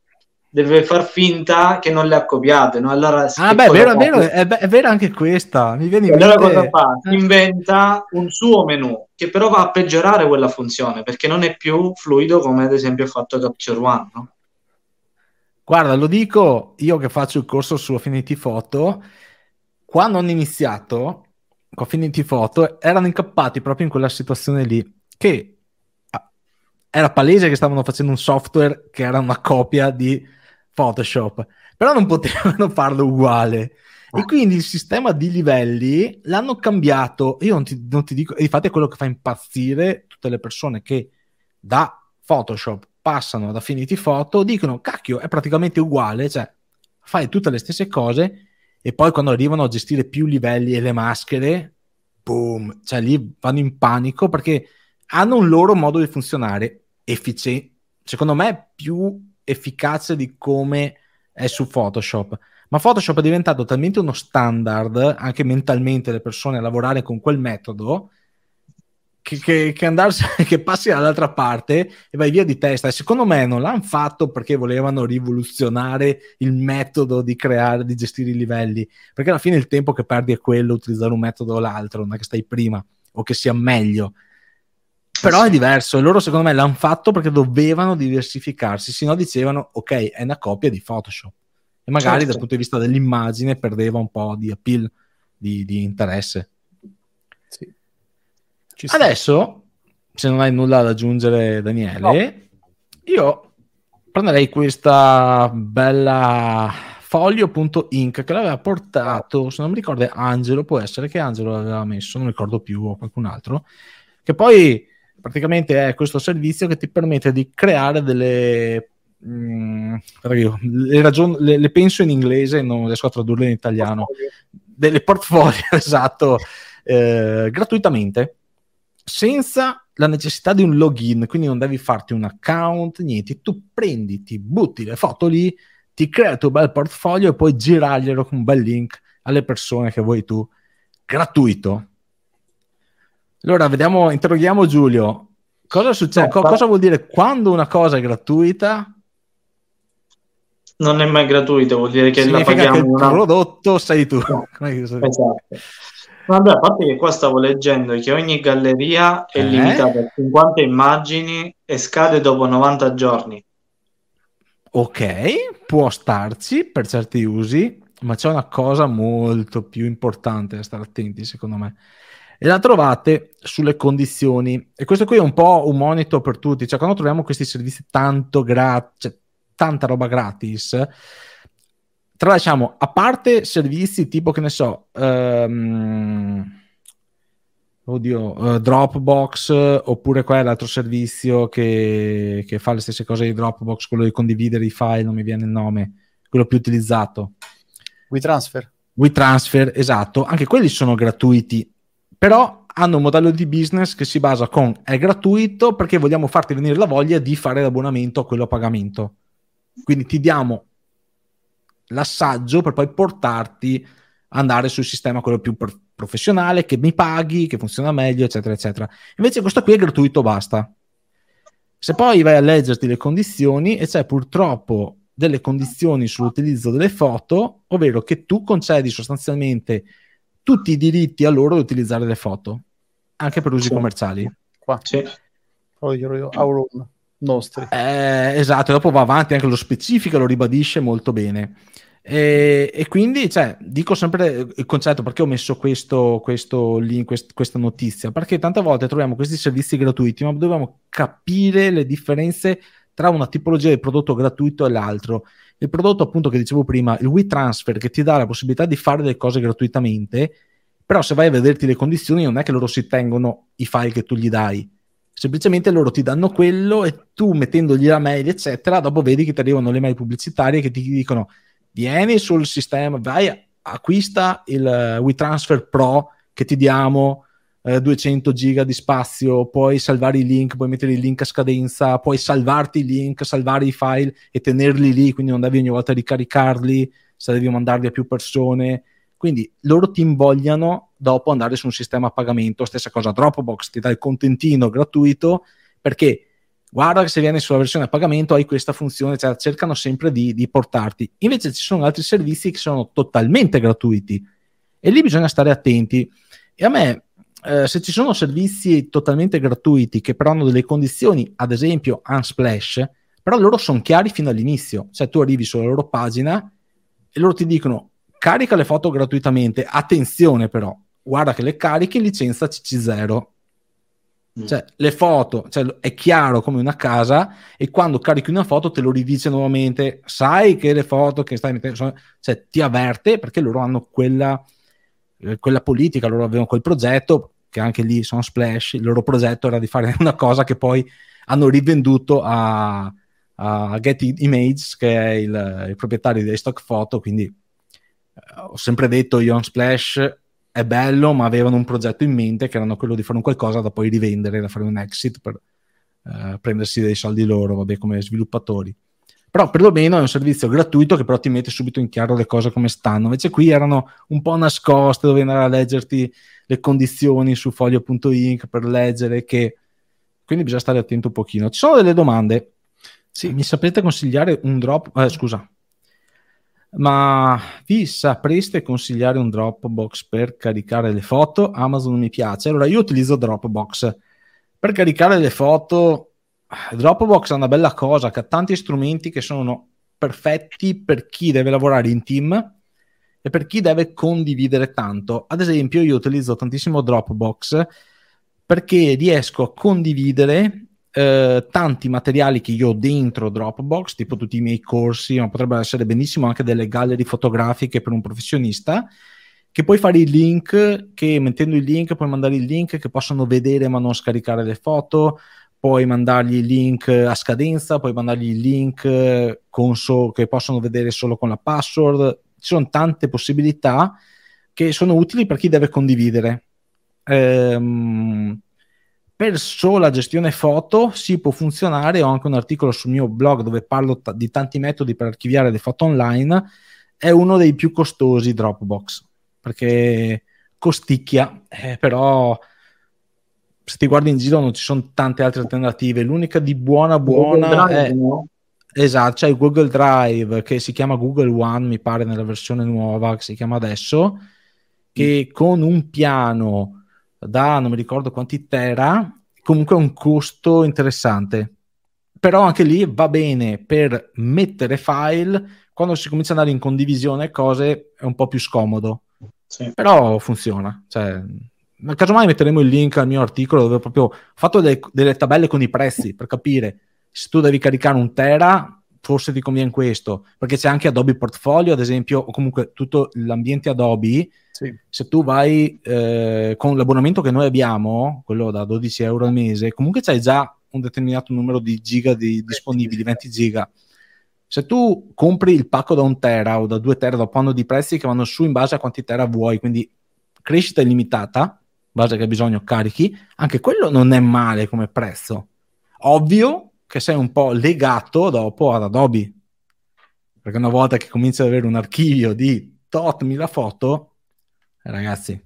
deve far finta che non le ha copiate. No? Allora, ah, beh, vero, è, vero, è, è vero anche questa. Mi viene in allora cosa fa? Inventa un suo menu che però va a peggiorare quella funzione perché non è più fluido come ad esempio ha fatto Capture One. No? Guarda, lo dico io che faccio il corso su Affinity Photo. Quando hanno iniziato con Affinity Photo, erano incappati proprio in quella situazione lì che ah, era palese che stavano facendo un software che era una copia di Photoshop, però non potevano (laughs) farlo uguale. E quindi il sistema di livelli l'hanno cambiato. Io non ti, non ti dico, infatti è quello che fa impazzire tutte le persone che da Photoshop passano ad Affinity Photo, dicono cacchio, è praticamente uguale, cioè fai tutte le stesse cose e poi quando arrivano a gestire più livelli e le maschere, boom, cioè lì vanno in panico perché hanno un loro modo di funzionare efficiente, secondo me più efficace di come è su Photoshop. Ma Photoshop è diventato talmente uno standard, anche mentalmente, le persone a lavorare con quel metodo, che, che, che, andarsi, (laughs) che passi dall'altra parte e vai via di testa. E secondo me non l'hanno fatto perché volevano rivoluzionare il metodo di creare, di gestire i livelli. Perché alla fine il tempo che perdi è quello, utilizzare un metodo o l'altro, non è che stai prima o che sia meglio però è diverso e loro secondo me l'hanno fatto perché dovevano diversificarsi, se no dicevano ok è una copia di Photoshop e magari certo. dal punto di vista dell'immagine perdeva un po' di appeal, di, di interesse. Sì. Adesso, se non hai nulla da aggiungere Daniele, no. io prenderei questa bella foglio.inc che l'aveva portato, se non mi ricordo Angelo, può essere che Angelo l'aveva messo, non ricordo più o qualcun altro, che poi praticamente è questo servizio che ti permette di creare delle mm, le, ragion- le, le, penso in inglese non riesco a tradurle in italiano. Portfolio. delle portfolio (laughs) esatto eh, gratuitamente senza la necessità di un login quindi non devi farti un account niente. Tu prendi ti butti le foto lì ti crea il tuo bel portfolio e poi girarglielo con un bel link alle persone che vuoi tu gratuito allora, vediamo, interroghiamo Giulio. Cosa succede? No, Co- cosa vuol dire quando una cosa è gratuita? Non è mai gratuita, vuol dire che Significa la paghiamo. Che il una... prodotto sei tu. No. (laughs) esatto. Vabbè, a parte che qua stavo leggendo che ogni galleria è eh? limitata a 50 immagini e scade dopo 90 giorni. Ok, può starci per certi usi, ma c'è una cosa molto più importante da stare attenti, secondo me e la trovate sulle condizioni. E questo qui è un po' un monito per tutti, cioè quando troviamo questi servizi tanto gratis, cioè, tanta roba gratis, tralasciamo, a parte servizi tipo, che ne so, um, oddio, uh, Dropbox, oppure qual è l'altro servizio che, che, fa le stesse cose di Dropbox, quello di condividere i file, non mi viene il nome, quello più utilizzato. WeTransfer. WeTransfer, esatto, anche quelli sono gratuiti però hanno un modello di business che si basa con è gratuito perché vogliamo farti venire la voglia di fare l'abbonamento a quello a pagamento. Quindi ti diamo l'assaggio per poi portarti ad andare sul sistema quello più per- professionale, che mi paghi, che funziona meglio, eccetera, eccetera. Invece questo qui è gratuito, basta. Se poi vai a leggerti le condizioni, e c'è purtroppo delle condizioni sull'utilizzo delle foto, ovvero che tu concedi sostanzialmente tutti i diritti a loro di utilizzare le foto, anche per usi Sì. commerciali. Qua. Sì. Poi io, nostri. Eh, esatto, e dopo va avanti, anche lo specifica, lo ribadisce molto bene. E, e quindi, cioè, dico sempre il concetto perché ho messo questo, questo link, quest- questa notizia, perché tante volte troviamo questi servizi gratuiti, ma dobbiamo capire le differenze tra una tipologia di prodotto gratuito e l'altro. Il prodotto, appunto, che dicevo prima, il WeTransfer, che ti dà la possibilità di fare delle cose gratuitamente, però se vai a vederti le condizioni, non è che loro si tengono i file che tu gli dai, semplicemente loro ti danno quello e tu mettendogli la mail, eccetera, dopo vedi che ti arrivano le mail pubblicitarie che ti dicono vieni sul sistema, vai, acquista il eh, WeTransfer Pro che ti diamo eh, 200 giga di spazio, puoi salvare i link, puoi mettere il link a scadenza, puoi salvarti i link, salvare i file e tenerli lì, quindi non devi ogni volta ricaricarli, se devi mandarli a più persone. Quindi loro ti invogliano dopo andare su un sistema a pagamento, stessa cosa Dropbox, ti dà il contentino gratuito perché guarda che se vieni sulla versione a pagamento hai questa funzione, cioè cercano sempre di, di portarti. Invece ci sono altri servizi che sono totalmente gratuiti e lì bisogna stare attenti. E a me, eh, se ci sono servizi totalmente gratuiti che però hanno delle condizioni, ad esempio Unsplash, però loro sono chiari fino all'inizio, cioè tu arrivi sulla loro pagina e loro ti dicono carica le foto gratuitamente, attenzione però, guarda che le carichi in licenza CC0. Mm. Cioè, le foto, cioè, è chiaro come una casa e quando carichi una foto te lo ridice nuovamente, sai che le foto che stai mettendo, sono- cioè ti avverte perché loro hanno quella, eh, quella politica, loro avevano quel progetto, che anche lì sono splash, il loro progetto era di fare (laughs) una cosa che poi hanno rivenduto a, a Getty Images, che è il, il proprietario dei stock photo, quindi eh, ho sempre detto io Splash è bello, ma avevano un progetto in mente che erano quello di fare un qualcosa da poi rivendere, da fare un exit per eh, prendersi dei soldi loro, vabbè, come sviluppatori. Però perlomeno è un servizio gratuito che però ti mette subito in chiaro le cose come stanno. Invece qui erano un po' nascoste, dovevi andare a leggerti le condizioni su foglio.inc per leggere che... Quindi bisogna stare attento un pochino. Ci sono delle domande. Sì. Mi sapete consigliare un drop... Eh, scusa. Ma vi sapreste consigliare un Dropbox per caricare le foto? Amazon mi piace. Allora io utilizzo Dropbox. Per caricare le foto, Dropbox è una bella cosa che ha tanti strumenti che sono perfetti per chi deve lavorare in team e per chi deve condividere tanto. Ad esempio, io utilizzo tantissimo Dropbox perché riesco a condividere eh, tanti materiali che io ho dentro Dropbox, tipo tutti i miei corsi, ma potrebbero essere benissimo anche delle gallery fotografiche per un professionista, che puoi fare il link, che mettendo il link puoi mandare il link che possono vedere ma non scaricare le foto, puoi mandargli il link a scadenza, puoi mandargli il link eh, so- che possono vedere solo con la password. Ci sono tante possibilità che sono utili per chi deve condividere. Ehm, per sola gestione foto si può funzionare. Ho anche un articolo sul mio blog dove parlo ta- di tanti metodi per archiviare le foto online. È uno dei più costosi Dropbox perché costicchia, eh, però se ti guardi in giro non ci sono tante altre alternative. L'unica di buona buona Google Drive, è no? Esatto, c'è il Google Drive che si chiama Google One, mi pare nella versione nuova che si chiama adesso, che con un piano da non mi ricordo quanti tera, comunque ha un costo interessante. Però anche lì va bene per mettere file quando si comincia ad andare in condivisione cose è un po' più scomodo Sì. però funziona. Cioè, ma casomai metteremo il link al mio articolo dove ho proprio fatto delle, delle tabelle con i prezzi per capire se tu devi caricare un tera, forse ti conviene questo, perché c'è anche Adobe Portfolio, ad esempio, o comunque tutto l'ambiente Adobe. Sì. Se tu vai eh, con l'abbonamento che noi abbiamo, quello da 12 euro al mese, comunque c'hai già un determinato numero di giga di, disponibili, 20 giga. Se tu compri il pacco da un tera o da due tera, dopo hanno di prezzi che vanno su in base a quanti tera vuoi, quindi crescita illimitata, base che hai bisogno carichi, anche quello non è male come prezzo. Ovvio che sei un po' legato dopo ad Adobe, perché una volta che cominci ad avere un archivio di tot mila foto, ragazzi,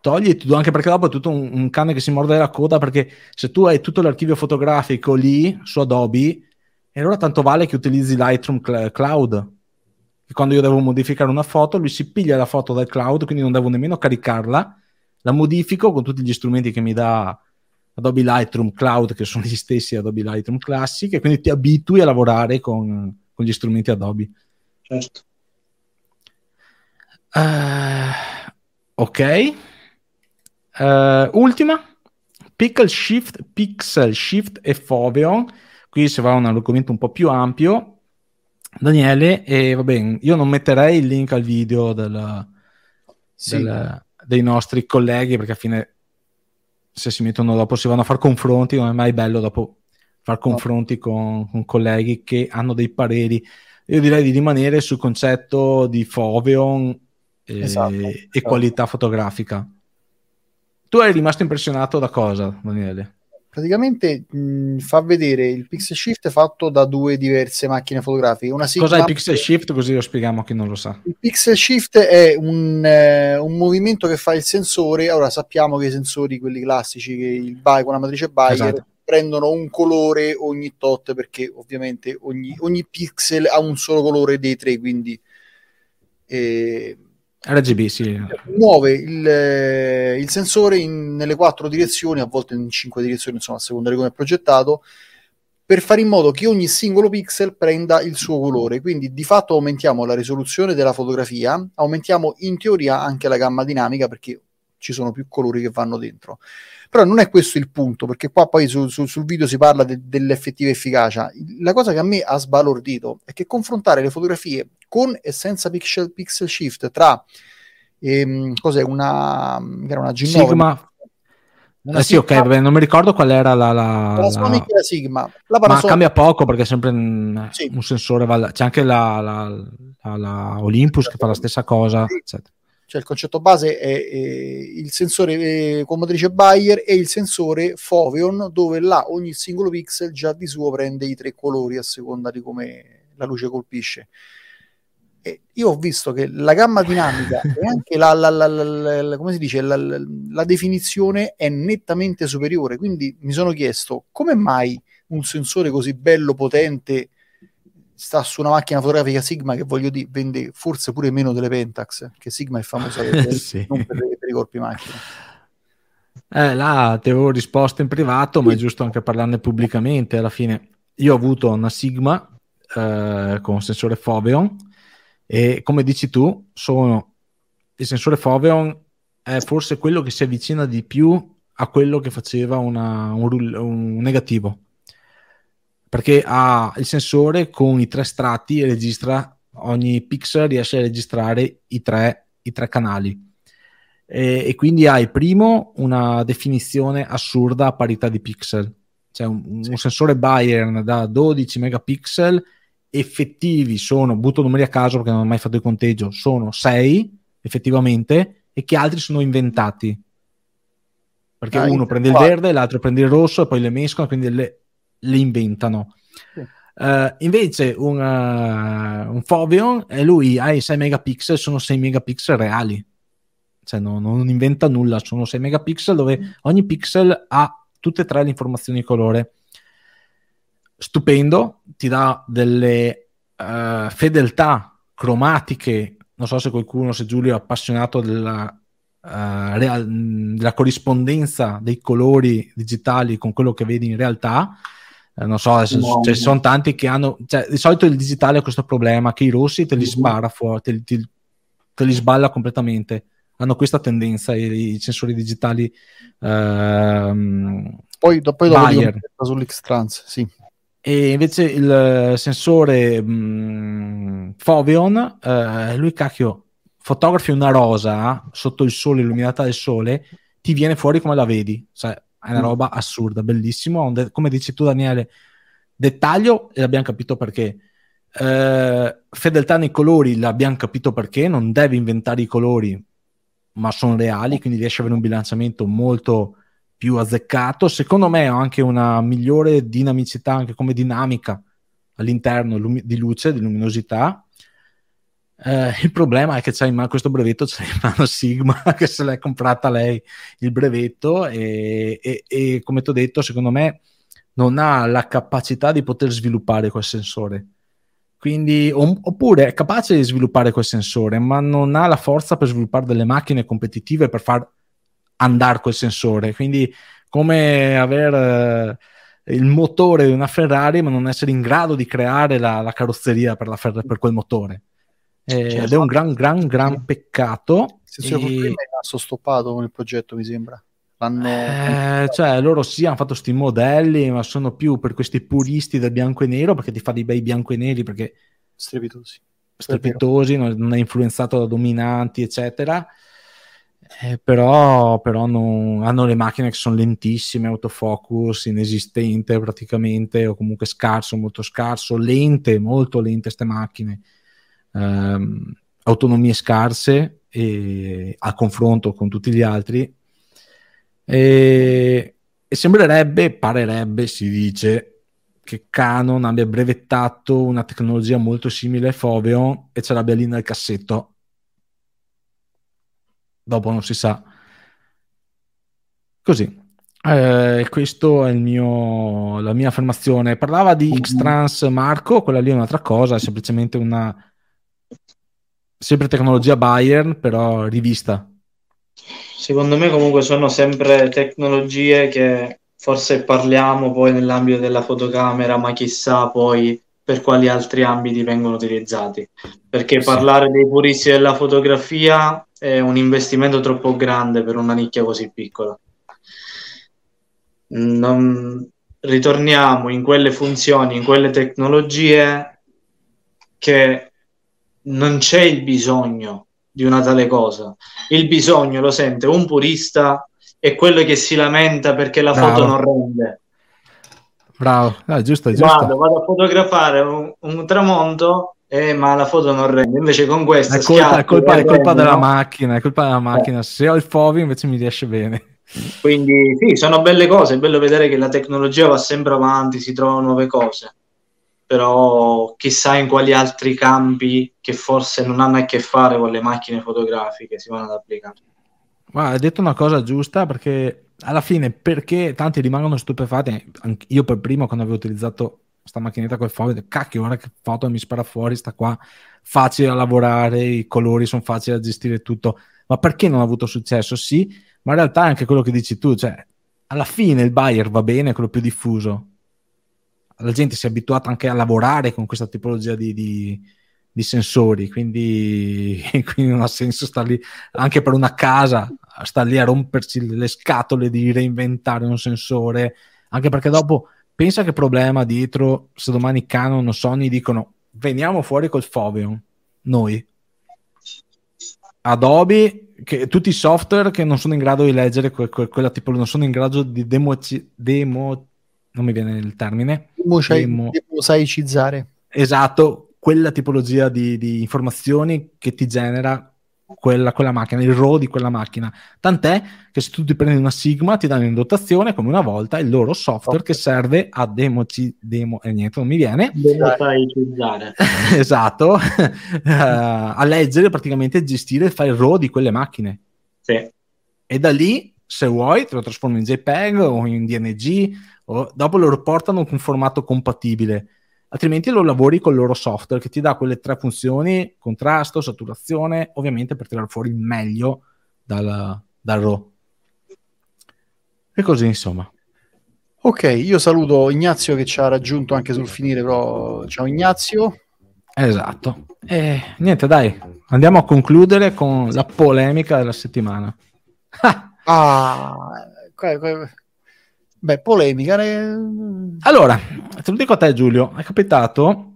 togli tutto, anche perché dopo è tutto un, un, cane che si morde la coda, perché se tu hai tutto l'archivio fotografico lì su Adobe, e allora tanto vale che utilizzi Lightroom Cloud, che quando io devo modificare una foto, lui si piglia la foto dal cloud, quindi non devo nemmeno caricarla, la modifico con tutti gli strumenti che mi dà Adobe Lightroom Cloud, che sono gli stessi Adobe Lightroom Classic, e quindi ti abitui a lavorare con, con gli strumenti Adobe. Certo. Uh, ok. Uh, ultima, Pixel Shift, Pixel Shift e Foveon. Qui si va a un argomento un po' più ampio. Daniele, e va bene, io non metterei il link al video del, sì. del, dei nostri colleghi perché a fine se si mettono dopo si vanno a fare confronti, non è mai bello dopo fare confronti con, con, colleghi che hanno dei pareri. Io direi di rimanere sul concetto di Foveon e, esatto, e esatto. qualità fotografica. Tu eri rimasto impressionato da cosa, Daniele? Praticamente mh, fa vedere il pixel shift fatto da due diverse macchine fotografiche. Una Sigma Cos'è il pixel shift? Così lo spieghiamo a chi non lo sa. Il pixel shift è un, eh, un movimento che fa il sensore. Ora sappiamo che i sensori, quelli classici, che il Bayer con la matrice Bayer, esatto. prendono un colore ogni tot perché ovviamente ogni, ogni, pixel ha un solo colore dei tre, quindi... Eh, RGB, sì. Muove il, eh, il sensore in, nelle quattro direzioni, a volte in cinque direzioni, insomma, a seconda di come è progettato, per fare in modo che ogni singolo pixel prenda il suo colore. Quindi di fatto aumentiamo la risoluzione della fotografia, aumentiamo in teoria anche la gamma dinamica perché ci sono più colori che vanno dentro. Però non è questo il punto, perché qua poi su, su, sul video si parla de, dell'effettiva efficacia. La cosa che a me ha sbalordito è che confrontare le fotografie con e senza pixel, pixel shift tra ehm, cos'è una, era una G9 Sigma una eh sì, Sigma, ok, vabbè, non mi ricordo qual era la, la, la, la... la Sigma. La Ma cambia poco perché è sempre un, sì. un sensore. C'è anche la, la Olympus che fa la stessa cosa, sì. Cioè il concetto base è, è il sensore eh, con motrice Bayer e il sensore Foveon, dove là ogni singolo pixel già di suo prende i tre colori a seconda di come la luce colpisce. E io ho visto che la gamma dinamica (laughs) e anche la, la, la, la come si dice, la, definizione è nettamente superiore. Quindi mi sono chiesto come mai un sensore così bello, potente, sta su una macchina fotografica Sigma che voglio dire vende forse pure meno delle Pentax che Sigma è famosa per, (laughs) sì. non per, per, i corpi macchina eh, là ti avevo risposto in privato ma è giusto anche parlarne pubblicamente. Alla fine io ho avuto una Sigma eh, con sensore Foveon e come dici tu sono il sensore Foveon è forse quello che si avvicina di più a quello che faceva una, un, un negativo perché ha il sensore con i tre strati e registra ogni pixel riesce a registrare i tre, i tre canali. E, e, quindi hai primo una definizione assurda a parità di pixel. Cioè un, sì. un sensore Bayern da 12 megapixel effettivi sono, butto numeri a caso perché non ho mai fatto il conteggio, sono 6 effettivamente e che altri sono inventati. Perché ah, uno prende il verde, l'altro prende il rosso e poi le mescola, quindi le, le inventano. Sì. Uh, invece un, uh, un Foveon, e lui ha i 6 megapixel, sono 6 megapixel reali. Cioè no, non inventa nulla, sono 6 megapixel dove mm. ogni pixel ha tutte e tre le informazioni di colore. Stupendo, ti dà delle uh, fedeltà cromatiche. Non so se qualcuno, se Giulio è appassionato della Uh, real, della corrispondenza dei colori digitali con quello che vedi in realtà eh, non so, no, cioè, no. sono tanti che hanno, cioè, di solito il digitale ha questo problema che i rossi te li mm-hmm. spara fuori, te, te, te li sballa completamente, hanno questa tendenza i, i sensori digitali. Ehm, poi, poi dopo sull'X-Trans, sì. E invece il sensore mh, mm, Foveon, eh, lui cacchio, fotografi una rosa sotto il sole, illuminata dal sole, ti viene fuori come la vedi. Cioè, è una roba assurda, bellissimo. Come dici tu, Daniele, dettaglio e l'abbiamo capito perché. Uh, fedeltà nei colori l'abbiamo capito perché non devi inventare i colori ma sono reali, quindi riesce ad avere un bilanciamento molto più azzeccato. Secondo me ha anche una migliore dinamicità, anche come dinamica all'interno lumi- di luce, di luminosità. Eh, il problema è che c'è in mano questo brevetto, c'è in mano Sigma (laughs) che se l'è comprata lei il brevetto e, e, e come ti ho detto, secondo me non ha la capacità di poter sviluppare quel sensore. Quindi, oppure è capace di sviluppare quel sensore, ma non ha la forza per sviluppare delle macchine competitive per far andare quel sensore. Quindi, come avere eh, il motore di una Ferrari, ma non essere in grado di creare la, la carrozzeria per, la Fer- per, quel motore. Eh, certo. Ed è un gran, gran, gran peccato. Se e... è rimasto stoppato con il progetto, mi sembra. Eh, cioè, loro sì, hanno fatto questi modelli, ma sono più per questi puristi del bianco e nero, perché ti fa dei bei bianco e neri, perché strepitosi, strepitosi non, non, è influenzato da dominanti, eccetera. Eh, però, però non, hanno le macchine che sono lentissime, autofocus inesistente praticamente, o comunque scarso, molto scarso, lente, molto lente queste macchine, eh, autonomie scarse e, a confronto con tutti gli altri e, e sembrerebbe, parerebbe, si dice, che Canon abbia brevettato una tecnologia molto simile a Foveon e ce l'abbia lì nel cassetto. Dopo non si sa. Così. Eh, questo è il mio, la mia affermazione. Parlava di mm-hmm. X-Trans Marco, quella lì è un'altra cosa, è semplicemente una sempre tecnologia Bayern, però rivista Secondo me comunque sono sempre tecnologie che forse parliamo poi nell'ambito della fotocamera, ma chissà poi per quali altri ambiti vengono utilizzati. Perché sì. parlare dei puristi della fotografia è un investimento troppo grande per una nicchia così piccola. Non... Ritorniamo in quelle funzioni, in quelle tecnologie che non c'è il bisogno di una tale cosa. Il bisogno lo sente un purista e quello che si lamenta perché la Bravo. foto non rende. Bravo, ah, giusto, giusto. Vado, vado a fotografare un, un tramonto eh, ma la foto non rende. Invece con questa è colpa, è colpa, è colpa della no? macchina, è colpa della macchina. Eh. Se ho il Fovi invece mi riesce bene. Quindi sì, sono belle cose, è bello vedere che la tecnologia va sempre avanti, si trovano nuove cose però chissà in quali altri campi che forse non hanno a che fare con le macchine fotografiche si vanno ad applicare. Ma hai detto una cosa giusta perché alla fine perché tanti rimangono stupefatti, io per primo quando avevo utilizzato questa macchinetta col foglio, cacchio ora che foto mi spara fuori, sta qua, facile da lavorare, i colori sono facili da gestire tutto, ma perché non ha avuto successo? Sì, ma in realtà è anche quello che dici tu, cioè alla fine il buyer va bene, è quello più diffuso, la gente si è abituata anche a lavorare con questa tipologia di, di, di sensori, quindi, (laughs) quindi, non ha senso stare lì anche per una casa, sta lì a rompersi le scatole di reinventare un sensore, anche perché dopo pensa che problema dietro se domani Canon o Sony dicono veniamo fuori col Foveon, noi. Adobe, che, tutti i software che non sono in grado di leggere que, que, quella tipologia, non sono in grado di demo, demo non mi viene il termine. Demo, mosaicizzare. Esatto, quella tipologia di, di informazioni che ti genera quella, quella, macchina, il RAW di quella macchina. Tant'è che se tu ti prendi una Sigma ti danno in dotazione come una volta il loro software okay. che serve a demo, demo e eh, niente, non mi viene. (laughs) esatto, uh, (laughs) a leggere praticamente e gestire il file RAW di quelle macchine. Sì. E da lì, se vuoi, te lo trasformi in JPEG o in DNG o dopo lo portano con formato compatibile. Altrimenti lo lavori con il loro software che ti dà quelle tre funzioni contrasto, saturazione ovviamente per tirare fuori il meglio dal, dal RAW. E così insomma. Ok io saluto Ignazio che ci ha raggiunto anche sul finire però ciao Ignazio. Esatto. E niente dai andiamo a concludere con la polemica della settimana (laughs) ah Beh, polemica. Ne... Allora, te lo dico a te, Giulio. È capitato.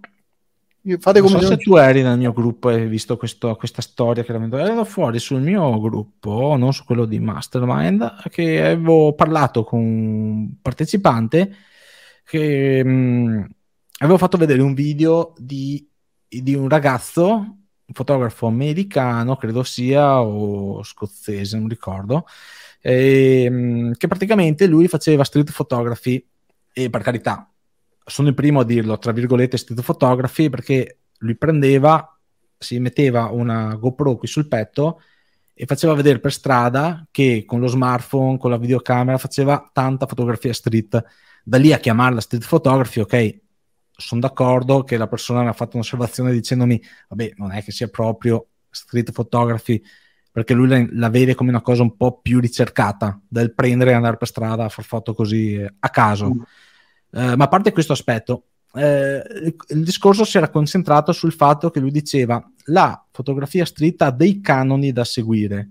Fate come non so se tu eri nel mio gruppo e hai visto questo, questa storia che erano fuori sul mio gruppo, non su quello di Mastermind, che avevo parlato con un partecipante che mh, avevo fatto vedere un video di, di un ragazzo un fotografo americano, credo sia, o scozzese, non ricordo, ehm, che praticamente lui faceva street photography e per carità, sono il primo a dirlo, tra virgolette street photography, perché lui prendeva, si metteva una GoPro qui sul petto e faceva vedere per strada che con lo smartphone, con la videocamera, faceva tanta fotografia street. Da lì a chiamarla street photography, ok, sono d'accordo che la persona mi ha fatto un'osservazione dicendomi, vabbè, non è che sia proprio street photography, perché lui la, la, vede come una cosa un po' più ricercata del prendere e andare per strada a far foto così eh, a caso. Mm. Eh, ma a parte questo aspetto, eh, il, il, discorso si era concentrato sul fatto che lui diceva la fotografia street ha dei canoni da seguire.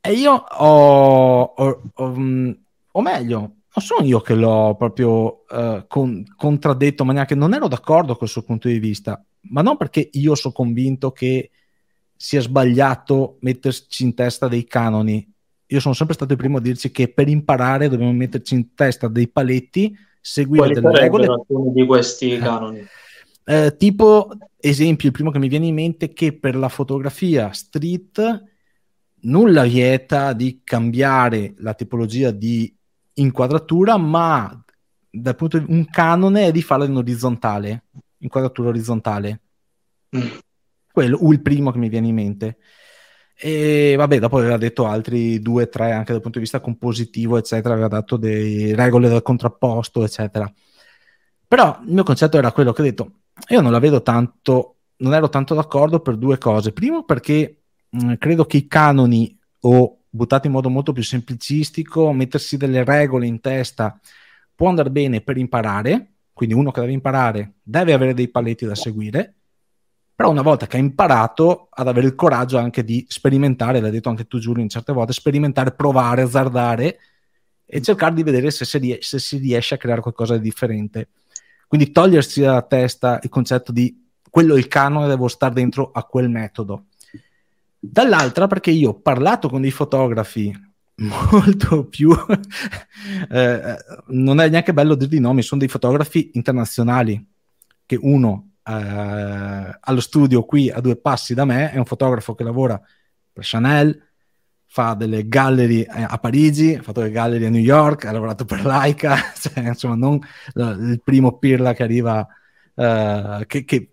E io ho, ho, ho, mm, o meglio, non sono io che l'ho proprio uh, con, contraddetto, ma neanche non ero d'accordo col suo punto di vista, ma non perché io sono convinto che sia sbagliato metterci in testa dei canoni. Io sono sempre stato il primo a dirci che per imparare dobbiamo metterci in testa dei paletti, seguire Quali delle regole. alcuni di questi canoni? Eh, tipo, esempio, il primo che mi viene in mente è che per la fotografia street nulla vieta di cambiare la tipologia di inquadratura, ma dal punto di un canone è di farla in orizzontale, inquadratura orizzontale. Mm quello, il primo che mi viene in mente. E vabbè, dopo aveva detto altri due, tre, anche dal punto di vista compositivo, eccetera, aveva dato delle regole del contrapposto, eccetera. Però il mio concetto era quello che ho detto, io non la vedo tanto, non ero tanto d'accordo per due cose. Primo perché mh, credo che i canoni, o buttati in modo molto più semplicistico, mettersi delle regole in testa può andare bene per imparare, quindi uno che deve imparare deve avere dei paletti da seguire, però una volta che ha imparato ad avere il coraggio anche di sperimentare, l'hai detto anche tu Giulio in certe volte, sperimentare, provare, azzardare e cercare di vedere se si, riesce, se si riesce a creare qualcosa di differente. Quindi togliersi dalla testa il concetto di quello è il canone, devo stare dentro a quel metodo. Dall'altra, perché io ho parlato con dei fotografi (laughs) molto più (laughs) eh, non è neanche bello dirgli nomi, sono dei fotografi internazionali che uno eh, allo studio qui a due passi da me, è un fotografo che lavora per Chanel, fa delle gallery a Parigi, ha fatto delle gallery a New York, ha lavorato per Laika, (laughs) cioè, insomma non il primo pirla che arriva, eh, che, che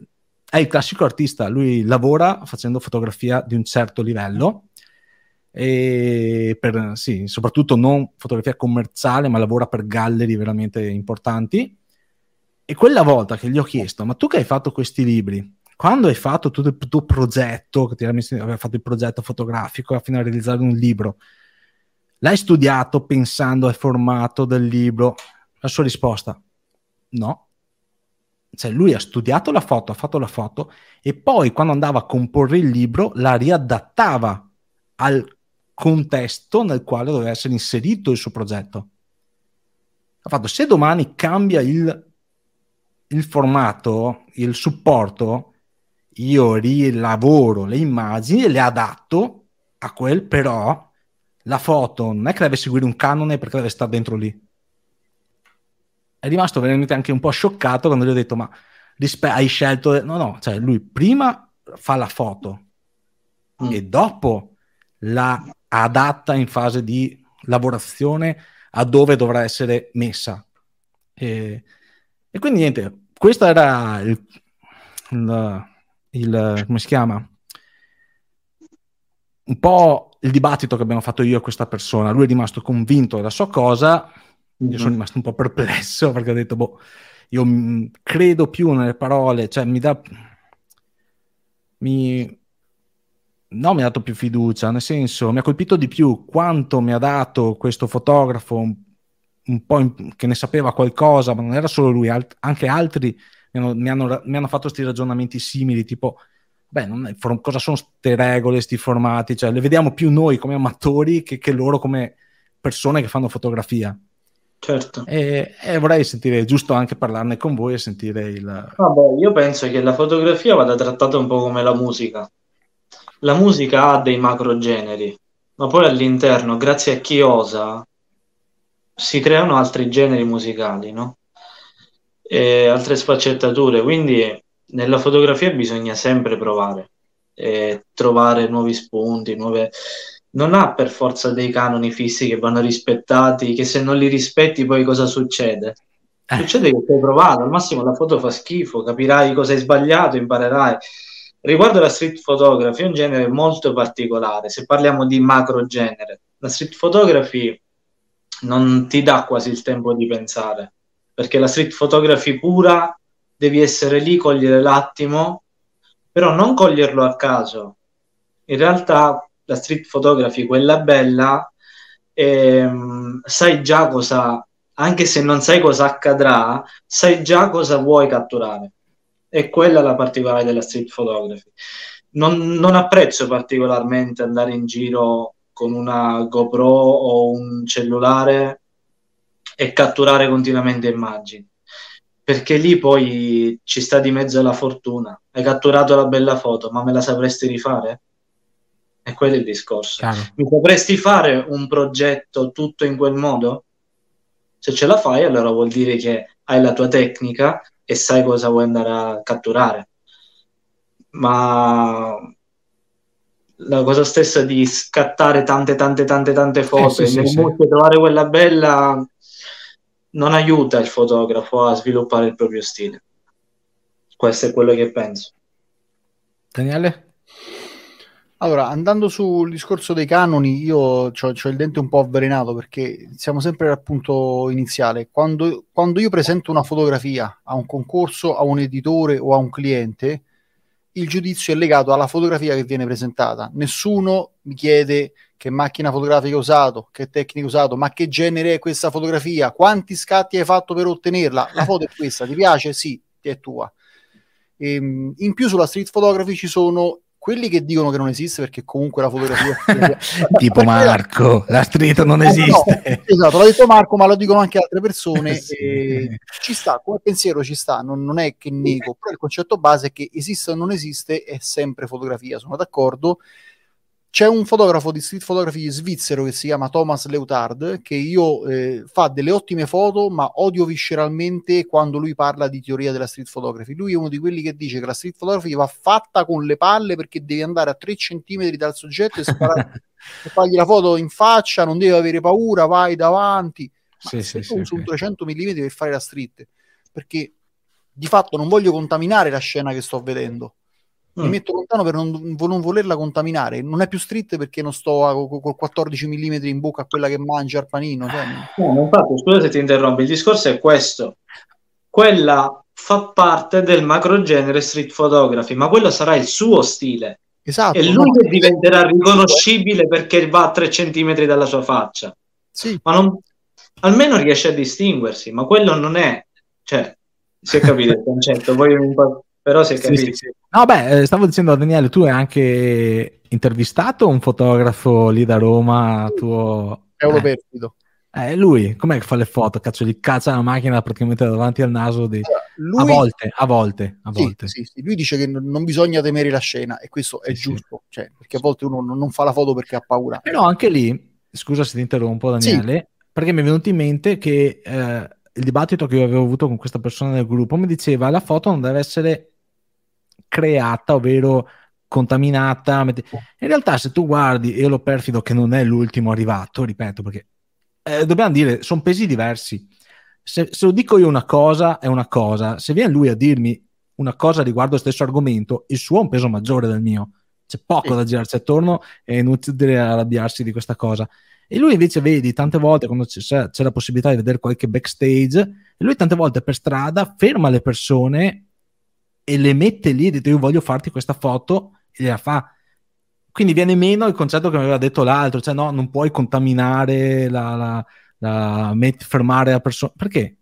è il classico artista, lui lavora facendo fotografia di un certo livello e per, sì, soprattutto non fotografia commerciale, ma lavora per gallery veramente importanti e quella volta che gli ho chiesto, ma tu che hai fatto questi libri, quando hai fatto tutto il tuo progetto, che ti aveva fatto il progetto fotografico fino a realizzare un libro, l'hai studiato pensando al formato del libro? La sua risposta, no. Cioè lui ha studiato la foto, ha fatto la foto e poi quando andava a comporre il libro la riadattava al contesto nel quale doveva essere inserito il suo progetto. Ha fatto, se domani cambia il il formato, il supporto, io rilavoro le immagini e le adatto a quel, però la foto non è che deve seguire un canone perché deve stare dentro lì. È rimasto veramente anche un po' scioccato quando gli ho detto, ma rispe- hai scelto... No, no, cioè lui prima fa la foto mm. e dopo la adatta in fase di lavorazione a dove dovrà essere messa. E e quindi niente, questo era il, il, il, come si chiama? Un po' il dibattito che abbiamo fatto io e questa persona. Lui è rimasto convinto della sua cosa, io sono mhm. rimasto un po' perplesso (laughs) perché ho detto, boh, io credo più nelle parole, cioè mi dà... Mi, no, mi ha dato più fiducia, nel senso, mi ha colpito di più quanto mi ha dato questo fotografo un po' in, che ne sapeva qualcosa, ma non era solo lui, alt- anche altri mi hanno, mi hanno, mi hanno fatto questi ragionamenti simili, tipo, beh, è, for- cosa sono queste regole, questi formati? Cioè, le vediamo più noi come amatori che, che loro come persone che fanno fotografia. Certo. E, e, vorrei sentire, giusto anche parlarne con voi e sentire il... Vabbè, io penso che la fotografia vada trattata un po' come la musica. La musica ha dei macro generi, ma poi all'interno, grazie a chi osa, si creano altri generi musicali, no? E altre sfaccettature, quindi nella fotografia bisogna sempre provare, e trovare nuovi spunti, nuove... Non ha per forza dei canoni fissi che vanno rispettati, che se non li rispetti poi cosa succede? Eh. Succede che hai provato, al massimo la foto fa schifo, capirai cosa hai sbagliato, imparerai. Riguardo la street photography, è un genere molto particolare. Se parliamo di macro genere, la street photography non ti dà quasi il tempo di pensare, perché la street photography pura devi essere lì, cogliere l'attimo, però non coglierlo a caso. In realtà la street photography, quella bella, ehm, sai già cosa, anche se non sai cosa accadrà, sai già cosa vuoi catturare. E quella è la particolare della street photography. Non, non apprezzo particolarmente andare in giro con una GoPro o un cellulare e catturare continuamente immagini. Perché lì poi ci sta di mezzo la fortuna. Hai catturato la bella foto, ma me la sapresti rifare? E quello è il discorso. Chiaro. Mi sapresti fare un progetto tutto in quel modo? Se ce la fai, allora vuol dire che hai la tua tecnica e sai cosa vuoi andare a catturare. Ma la cosa stessa di scattare tante, tante, tante, tante foto sì, e sì, nel sì. trovare quella bella non aiuta il fotografo a sviluppare il proprio stile. Questo è quello che penso. Daniele? Allora, andando sul discorso dei canoni, io ho il dente un po' avvelenato perché siamo sempre al punto iniziale. Quando, quando io presento una fotografia a un concorso, a un editore o a un cliente, il giudizio è legato alla fotografia che viene presentata. Nessuno mi chiede che macchina fotografica hai usato, che tecnica hai usato, ma che genere è questa fotografia, quanti scatti hai fatto per ottenerla. La foto è questa, ti piace? Sì, è tua. Ehm, in più sulla street photography ci sono quelli che dicono che non esiste perché comunque la fotografia (laughs) tipo Marco, la street non Eh, esiste. no, esatto, l'ha detto Marco, ma lo dicono anche altre persone. (laughs) Sì. ci sta, come pensiero ci sta, non, non è che nego, però il concetto base è che esiste o non esiste è sempre fotografia, sono d'accordo. C'è un fotografo di street photography svizzero che si chiama Thomas Leutard che io eh, fa delle ottime foto, ma odio visceralmente quando lui parla di teoria della street photography. Lui è uno di quelli che dice che la street photography va fatta con le palle perché devi andare a 3 centimetri dal soggetto e sparare (laughs) e fargli la foto in faccia, non devi avere paura, vai davanti. Ma Sì, se sì, sì, usi un ok. 300 mm per fare la street, perché di fatto non voglio contaminare la scena che sto vedendo. Mi Mm. metto lontano per non, non volerla contaminare. Non è più street perché non sto a- co- col 14 mm in bocca a quella che mangia il panino. cioè, No, infatti, scusa se ti interrompo, il discorso è questo. Quella fa parte del macro genere street photography, ma quello sarà il suo stile. esatto. È lui no, diventerà riconoscibile perché va a 3 centimetri dalla sua faccia. Sì, Ma non, almeno riesce a distinguersi, ma quello non è... Cioè, si è capito il concetto, poi un po'- però si è Sì, capito. sì, sì. No, beh, eh, stavo dicendo a Daniele, tu hai anche intervistato un fotografo lì da Roma, tuo... Paolo eh, eh, lui, com'è che fa le foto? Cazzo, gli caccia la macchina praticamente davanti al naso di... Lui, A volte, a volte, a Sì, volte. sì, sì. Lui dice che non non bisogna temere la scena e questo è Sì, sì. giusto, cioè, perché a volte uno non non fa la foto perché ha paura. Però anche lì, scusa se ti interrompo Daniele, perché mi è venuto in mente che eh, il dibattito che io avevo avuto con questa persona del gruppo mi diceva la foto non deve essere creata, ovvero contaminata. In realtà se tu guardi Elo Perfido che non è l'ultimo arrivato, ripeto, perché eh, dobbiamo dire, sono pesi diversi. Se, se lo dico io una cosa, è una cosa. Se viene lui a dirmi una cosa riguardo lo stesso argomento, il suo ha un peso maggiore del mio. C'è poco Sì. da girarsi attorno e è inutile arrabbiarsi di questa cosa. E lui invece vedi tante volte quando c'è, c'è la possibilità di vedere qualche backstage, e lui tante volte per strada ferma le persone e le mette lì e dice io voglio farti questa foto e gliela fa. Quindi viene meno il concetto che mi aveva detto l'altro, cioè no, non puoi contaminare la, la, la met- fermare la persona. Perché?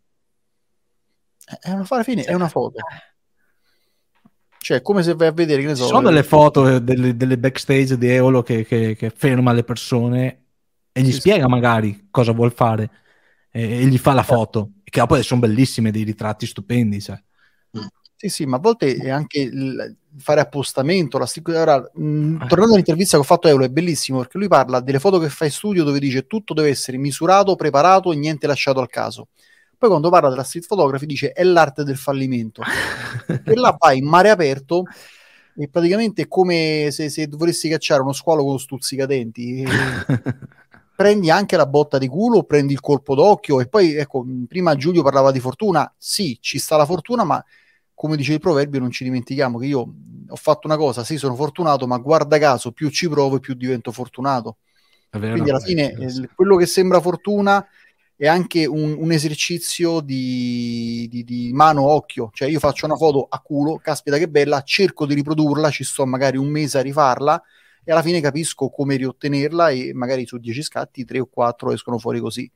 È una, fine è una foto. Cioè, come se vai a vedere, che ne Ci so, sono eh, delle foto delle, delle backstage di Eolo che, che- che ferma le persone e gli Sì, sì. spiega magari cosa vuol fare e, e gli fa la foto, che poi sono bellissime, dei ritratti stupendi. Cioè. Sì, sì, ma a volte è anche il fare appostamento. La stri- ora, mh, tornando all'intervista che ho fatto a Euro, è bellissimo perché lui parla delle foto che fa in studio dove dice tutto deve essere misurato, preparato e niente lasciato al caso. Poi quando parla della street photography dice è l'arte del fallimento. (laughs) e là vai in mare aperto e praticamente è come se, se volessi cacciare uno squalo con stuzzicadenti. E (laughs) prendi anche la botta di culo, prendi il colpo d'occhio e poi, ecco, prima Giulio parlava di fortuna, sì, ci sta la fortuna, ma come dice il proverbio non ci dimentichiamo che io ho fatto una cosa, sì, sono fortunato, ma guarda caso, più ci provo e più divento fortunato. Vero, Quindi alla fine eh, quello che sembra fortuna è anche un, un esercizio di, di, di mano-occhio, cioè io faccio una foto a culo, caspita che bella, cerco di riprodurla, ci sto magari un mese a rifarla e alla fine capisco come riottenerla e magari su 10 scatti 3 o 4 escono fuori così.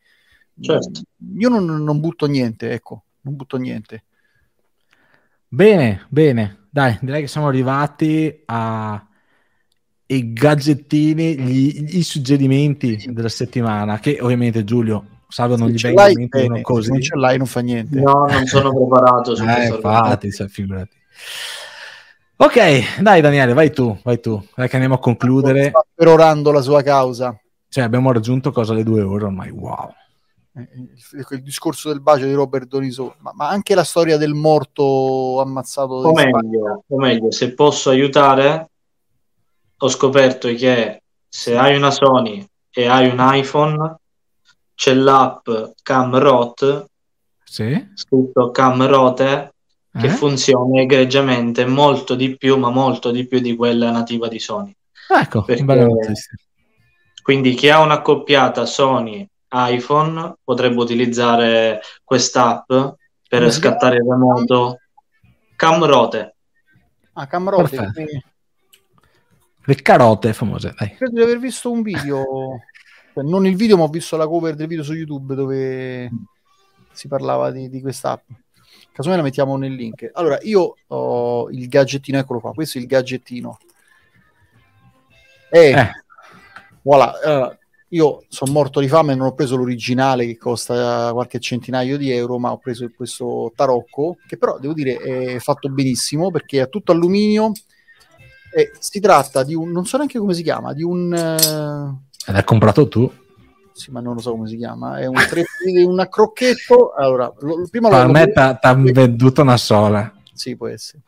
Certo. Io non, non butto niente, ecco, non butto niente. Bene, bene. Dai, direi che siamo arrivati a i gadgettini, gli, i suggerimenti della settimana, che ovviamente Giulio, salvo non gli vengono in mente bene, così. se non ce l'hai non fa niente. No, non sono preparato su Eh, infatti, cioè, figurati. Ok, dai Daniele, vai tu, vai tu. Dai che andiamo a concludere. Sta perorando la sua causa. Cioè, abbiamo raggiunto cosa le due ore ormai, wow. Eh, Il, il discorso del bacio di Robert Doniso, ma, ma anche la storia del morto ammazzato O meglio, o meglio, se posso aiutare, ho scoperto che se hai una Sony e hai un iPhone, c'è l'app Camrot, Sì? scritto Camrote, che Eh? funziona egregiamente molto di più, ma molto di più di quella nativa di Sony. Ecco, Perché-. Quindi chi ha un'accoppiata Sony iPhone potrebbe utilizzare quest'app per chiama? scattare il remoto Camrote. Ah, Camrote, che- Le carote famose, dai. credo di aver visto un video, (laughs) cioè, non il video, ma ho visto la cover del video su YouTube dove si parlava di, di quest'app. Casomai la mettiamo nel link. Allora, io ho il gadgettino, eccolo qua, questo è il gadgettino. E Eh. voilà, allora, io sono morto di fame, non ho preso l'originale che costa qualche centinaio di euro, ma ho preso questo tarocco che però devo dire è fatto benissimo perché è tutto alluminio e si tratta di un, non so neanche come si chiama, di un, eh, L'hai comprato tu. sì, ma non lo so come si chiama, è un, tre, (laughs) un crocchetto. Allora, lo- prima lo, me ti ha venduto una sola. sì, può essere.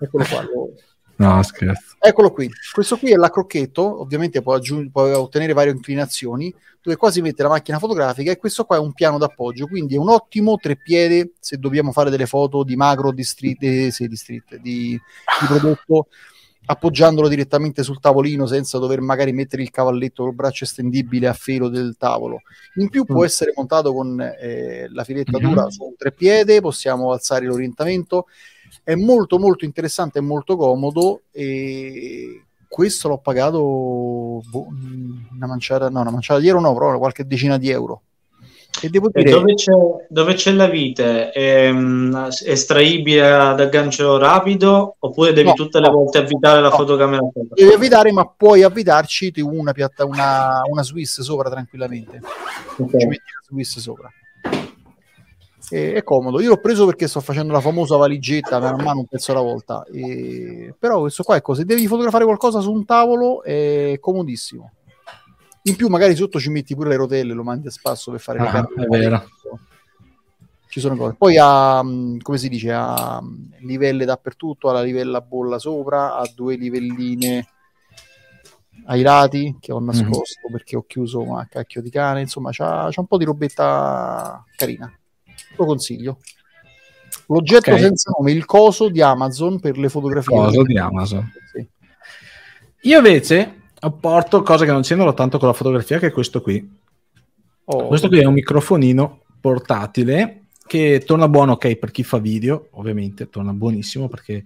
Eccolo qua, lo- No, scherzo. Eccolo qui, questo qui è la crocchetto, ovviamente può, aggiung- può ottenere varie inclinazioni, dove qua si mette la macchina fotografica e questo qua è un piano d'appoggio, quindi è un ottimo treppiede se dobbiamo fare delle foto di macro, di street, eh, sì, di, street, di, di prodotto, appoggiandolo direttamente sul tavolino senza dover magari mettere il cavalletto col braccio estendibile a filo del tavolo. In più può Mm. essere montato con eh, la filetta Mhm. dura su un treppiede, possiamo alzare l'orientamento, è molto molto interessante e molto comodo e questo l'ho pagato boh, una manciata no una manciata di euro no però qualche decina di euro. E devo E dire dove c'è, dove c'è la vite? È mm, estraibile ad aggancio rapido oppure devi No, tutte le no, volte avvitare la fotocamera? Devi avvitare ma puoi avvitarci una, piatta, una, una Swiss sopra tranquillamente. Ok. ci metti la Swiss sopra e, è comodo. Io l'ho preso perché sto facendo la famosa valigetta man mano un pezzo alla volta. E, però questo qua ecco se devi fotografare qualcosa su un tavolo è comodissimo. In più magari sotto ci metti pure le rotelle lo mandi a spasso per fare le Ah, carte è vero. ci sono cose. Poi ha mh, come si dice ha mh, livelle dappertutto ha la livella a bolla sopra ha due livelline ai lati che ho nascosto perché ho chiuso ma cacchio di cane. Insomma c'ha, c'ha un po' di robetta carina lo consiglio l'oggetto Ok. senza nome il coso di Amazon per le fotografie Coso di Amazon. Sì. Io invece apporto cose che non c'entrano tanto con la fotografia, che è questo qui. Oh, Questo qui è un microfonino portatile che torna buono, ok, per chi fa video, ovviamente, torna buonissimo perché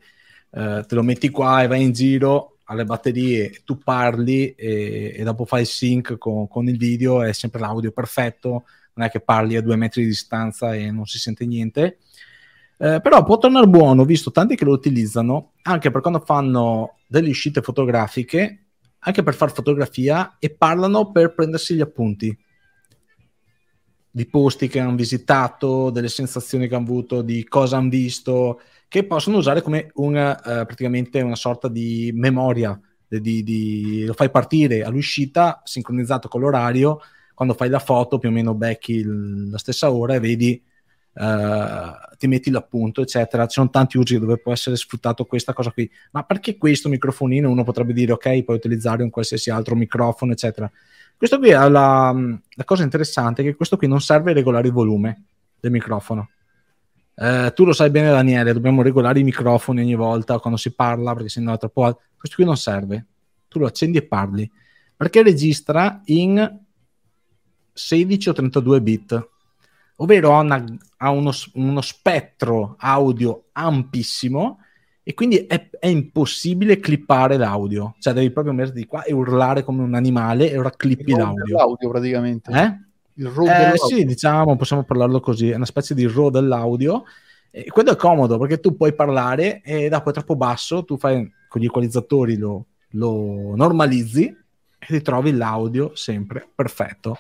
eh, te lo metti qua e vai in giro alle batterie, tu parli e, e dopo fai il sync con, con il video, è sempre l'audio perfetto, non è che parli a due metri di distanza e non si sente niente. Eh, però può tornare buono, ho visto tanti che lo utilizzano anche per quando fanno delle uscite fotografiche, anche per fare fotografia e parlano per prendersi gli appunti di posti che hanno visitato, delle sensazioni che hanno avuto, di cosa hanno visto, che possono usare come una, eh, praticamente una sorta di memoria. Di, di- lo fai partire all'uscita, sincronizzato con l'orario, quando fai la foto più o meno becchi il- la stessa ora e vedi eh, ti metti l'appunto, eccetera. Ci sono tanti usi dove può essere sfruttato questa cosa qui. Ma perché questo microfonino? Uno potrebbe dire, ok, puoi utilizzare un qualsiasi altro microfono, eccetera. Questo qui è la, la cosa interessante, che questo qui non serve a regolare il volume del microfono. Eh, tu lo sai bene, Daniele, dobbiamo regolare i microfoni ogni volta quando si parla, perché se no è troppo alto. Questo qui non serve. Tu lo accendi e parli. Perché registra in 16 o 32 bit, ovvero ha, una- ha uno, uno spettro audio ampissimo e quindi è, è impossibile clippare l'audio. Cioè devi proprio metterti qua e urlare come un animale e ora clippi Il l'audio. dell'audio praticamente. Eh? Il raw Eh, dell'audio. sì, diciamo, possiamo parlarlo così, è una specie di raw dell'audio. E quello è comodo perché tu puoi parlare e dopo è troppo basso, tu fai con gli equalizzatori lo, lo normalizzi e ti trovi l'audio sempre perfetto.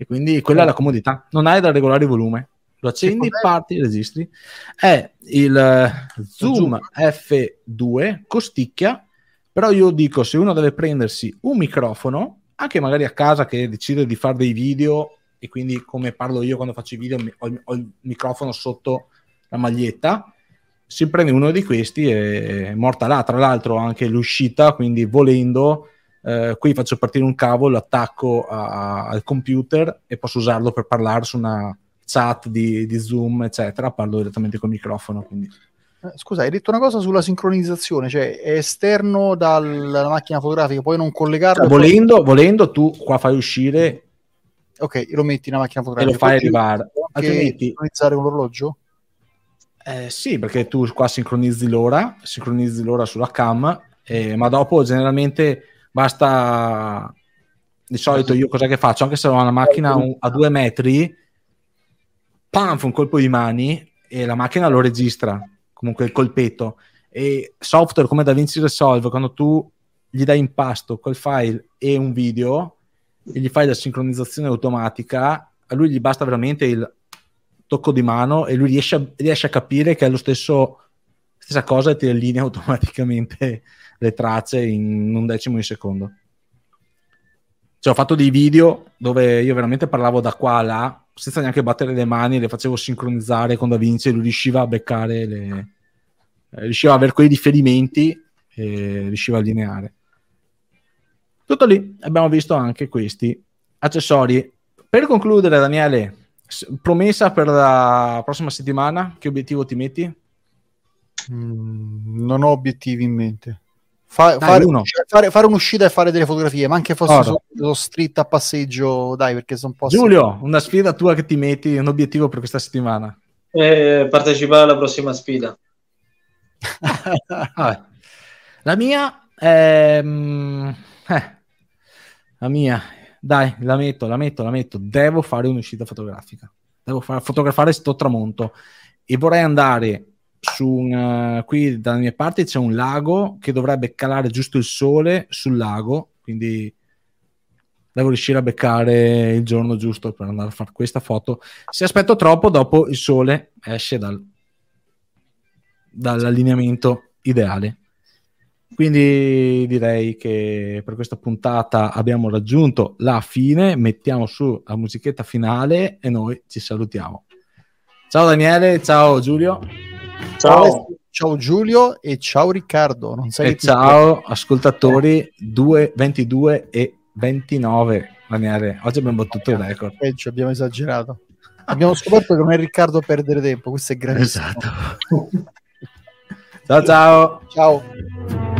E quindi quella è la comodità. Non hai da regolare il volume. Lo accendi, parti, registri. È il eh, Zoom Zoom. F2, costicchia, però io dico se uno deve prendersi un microfono, anche magari a casa che decide di fare dei video e quindi come parlo io quando faccio i video mi- ho, il- ho il microfono sotto la maglietta, si prende uno di questi e è morta là. Tra l'altro anche l'uscita, quindi volendo, eh, qui faccio partire un cavo, lo attacco a- al computer e posso usarlo per parlare su una chat di, di Zoom, eccetera. Parlo direttamente col microfono. Quindi. Eh, Scusa, hai detto una cosa sulla sincronizzazione, cioè è esterno dalla macchina fotografica, puoi non collegarlo. Cioè, e poi- volendo, volendo, tu qua fai uscire Ok, lo metti nella macchina e fotografica. lo fai arrivare. Altrimenti, sincronizzare con l'orologio? Eh, sì, perché tu qua sincronizzi l'ora, sincronizzi l'ora sulla cam, eh, ma dopo generalmente basta. Di solito io cos'è che faccio? Anche se ho una macchina a due metri, pam, fa un colpo di mani e la macchina lo registra, comunque il colpetto. E software come DaVinci Resolve, quando tu gli dai in pasto quel file e un video e gli fai la sincronizzazione automatica, a lui gli basta veramente il tocco di mano e lui riesce a, riesce a capire che è lo stesso stessa cosa e ti allinea automaticamente le tracce in un decimo di secondo. Cioè, ho fatto dei video dove io veramente parlavo da qua a là senza neanche battere le mani, le facevo sincronizzare con DaVinci e lui riusciva a beccare le... eh, riusciva a avere quei riferimenti e riusciva a allineare. Tutto lì, abbiamo visto anche questi accessori. Per concludere, Daniele, promessa per la prossima settimana, che obiettivo ti metti? Mm, non ho obiettivi in mente. Fa- Dai, fare, uno. fare- fare un'uscita e fare delle fotografie, ma anche fosse solo, solo street a passeggio, dai, perché sono un po' Giulio, una sfida tua che ti metti, un obiettivo per questa settimana. E partecipare alla prossima sfida. (laughs) La mia è... mm, eh, la mia, dai, la metto, la metto, la metto. Devo fare un'uscita fotografica. Devo far- fotografare sto tramonto e vorrei andare su un... eh, qui dalle mie parti c'è un lago che dovrebbe calare giusto il sole sul lago, quindi devo riuscire a beccare il giorno giusto per andare a fare questa foto. Se aspetto troppo, dopo il sole esce dal, dall'allineamento ideale. Quindi direi che per questa puntata abbiamo raggiunto la fine. Mettiamo su la musichetta finale e noi ci salutiamo. Ciao Daniele, ciao Giulio Ciao. ciao Giulio e ciao Riccardo. Non sai e ciao ascoltatori 2, 22 e 29. Daniele, oggi abbiamo battuto il record. Peggio, abbiamo esagerato. Abbiamo scoperto che non è Riccardo a perdere tempo, questo è grandissimo. Esatto. ciao ciao. Ciao.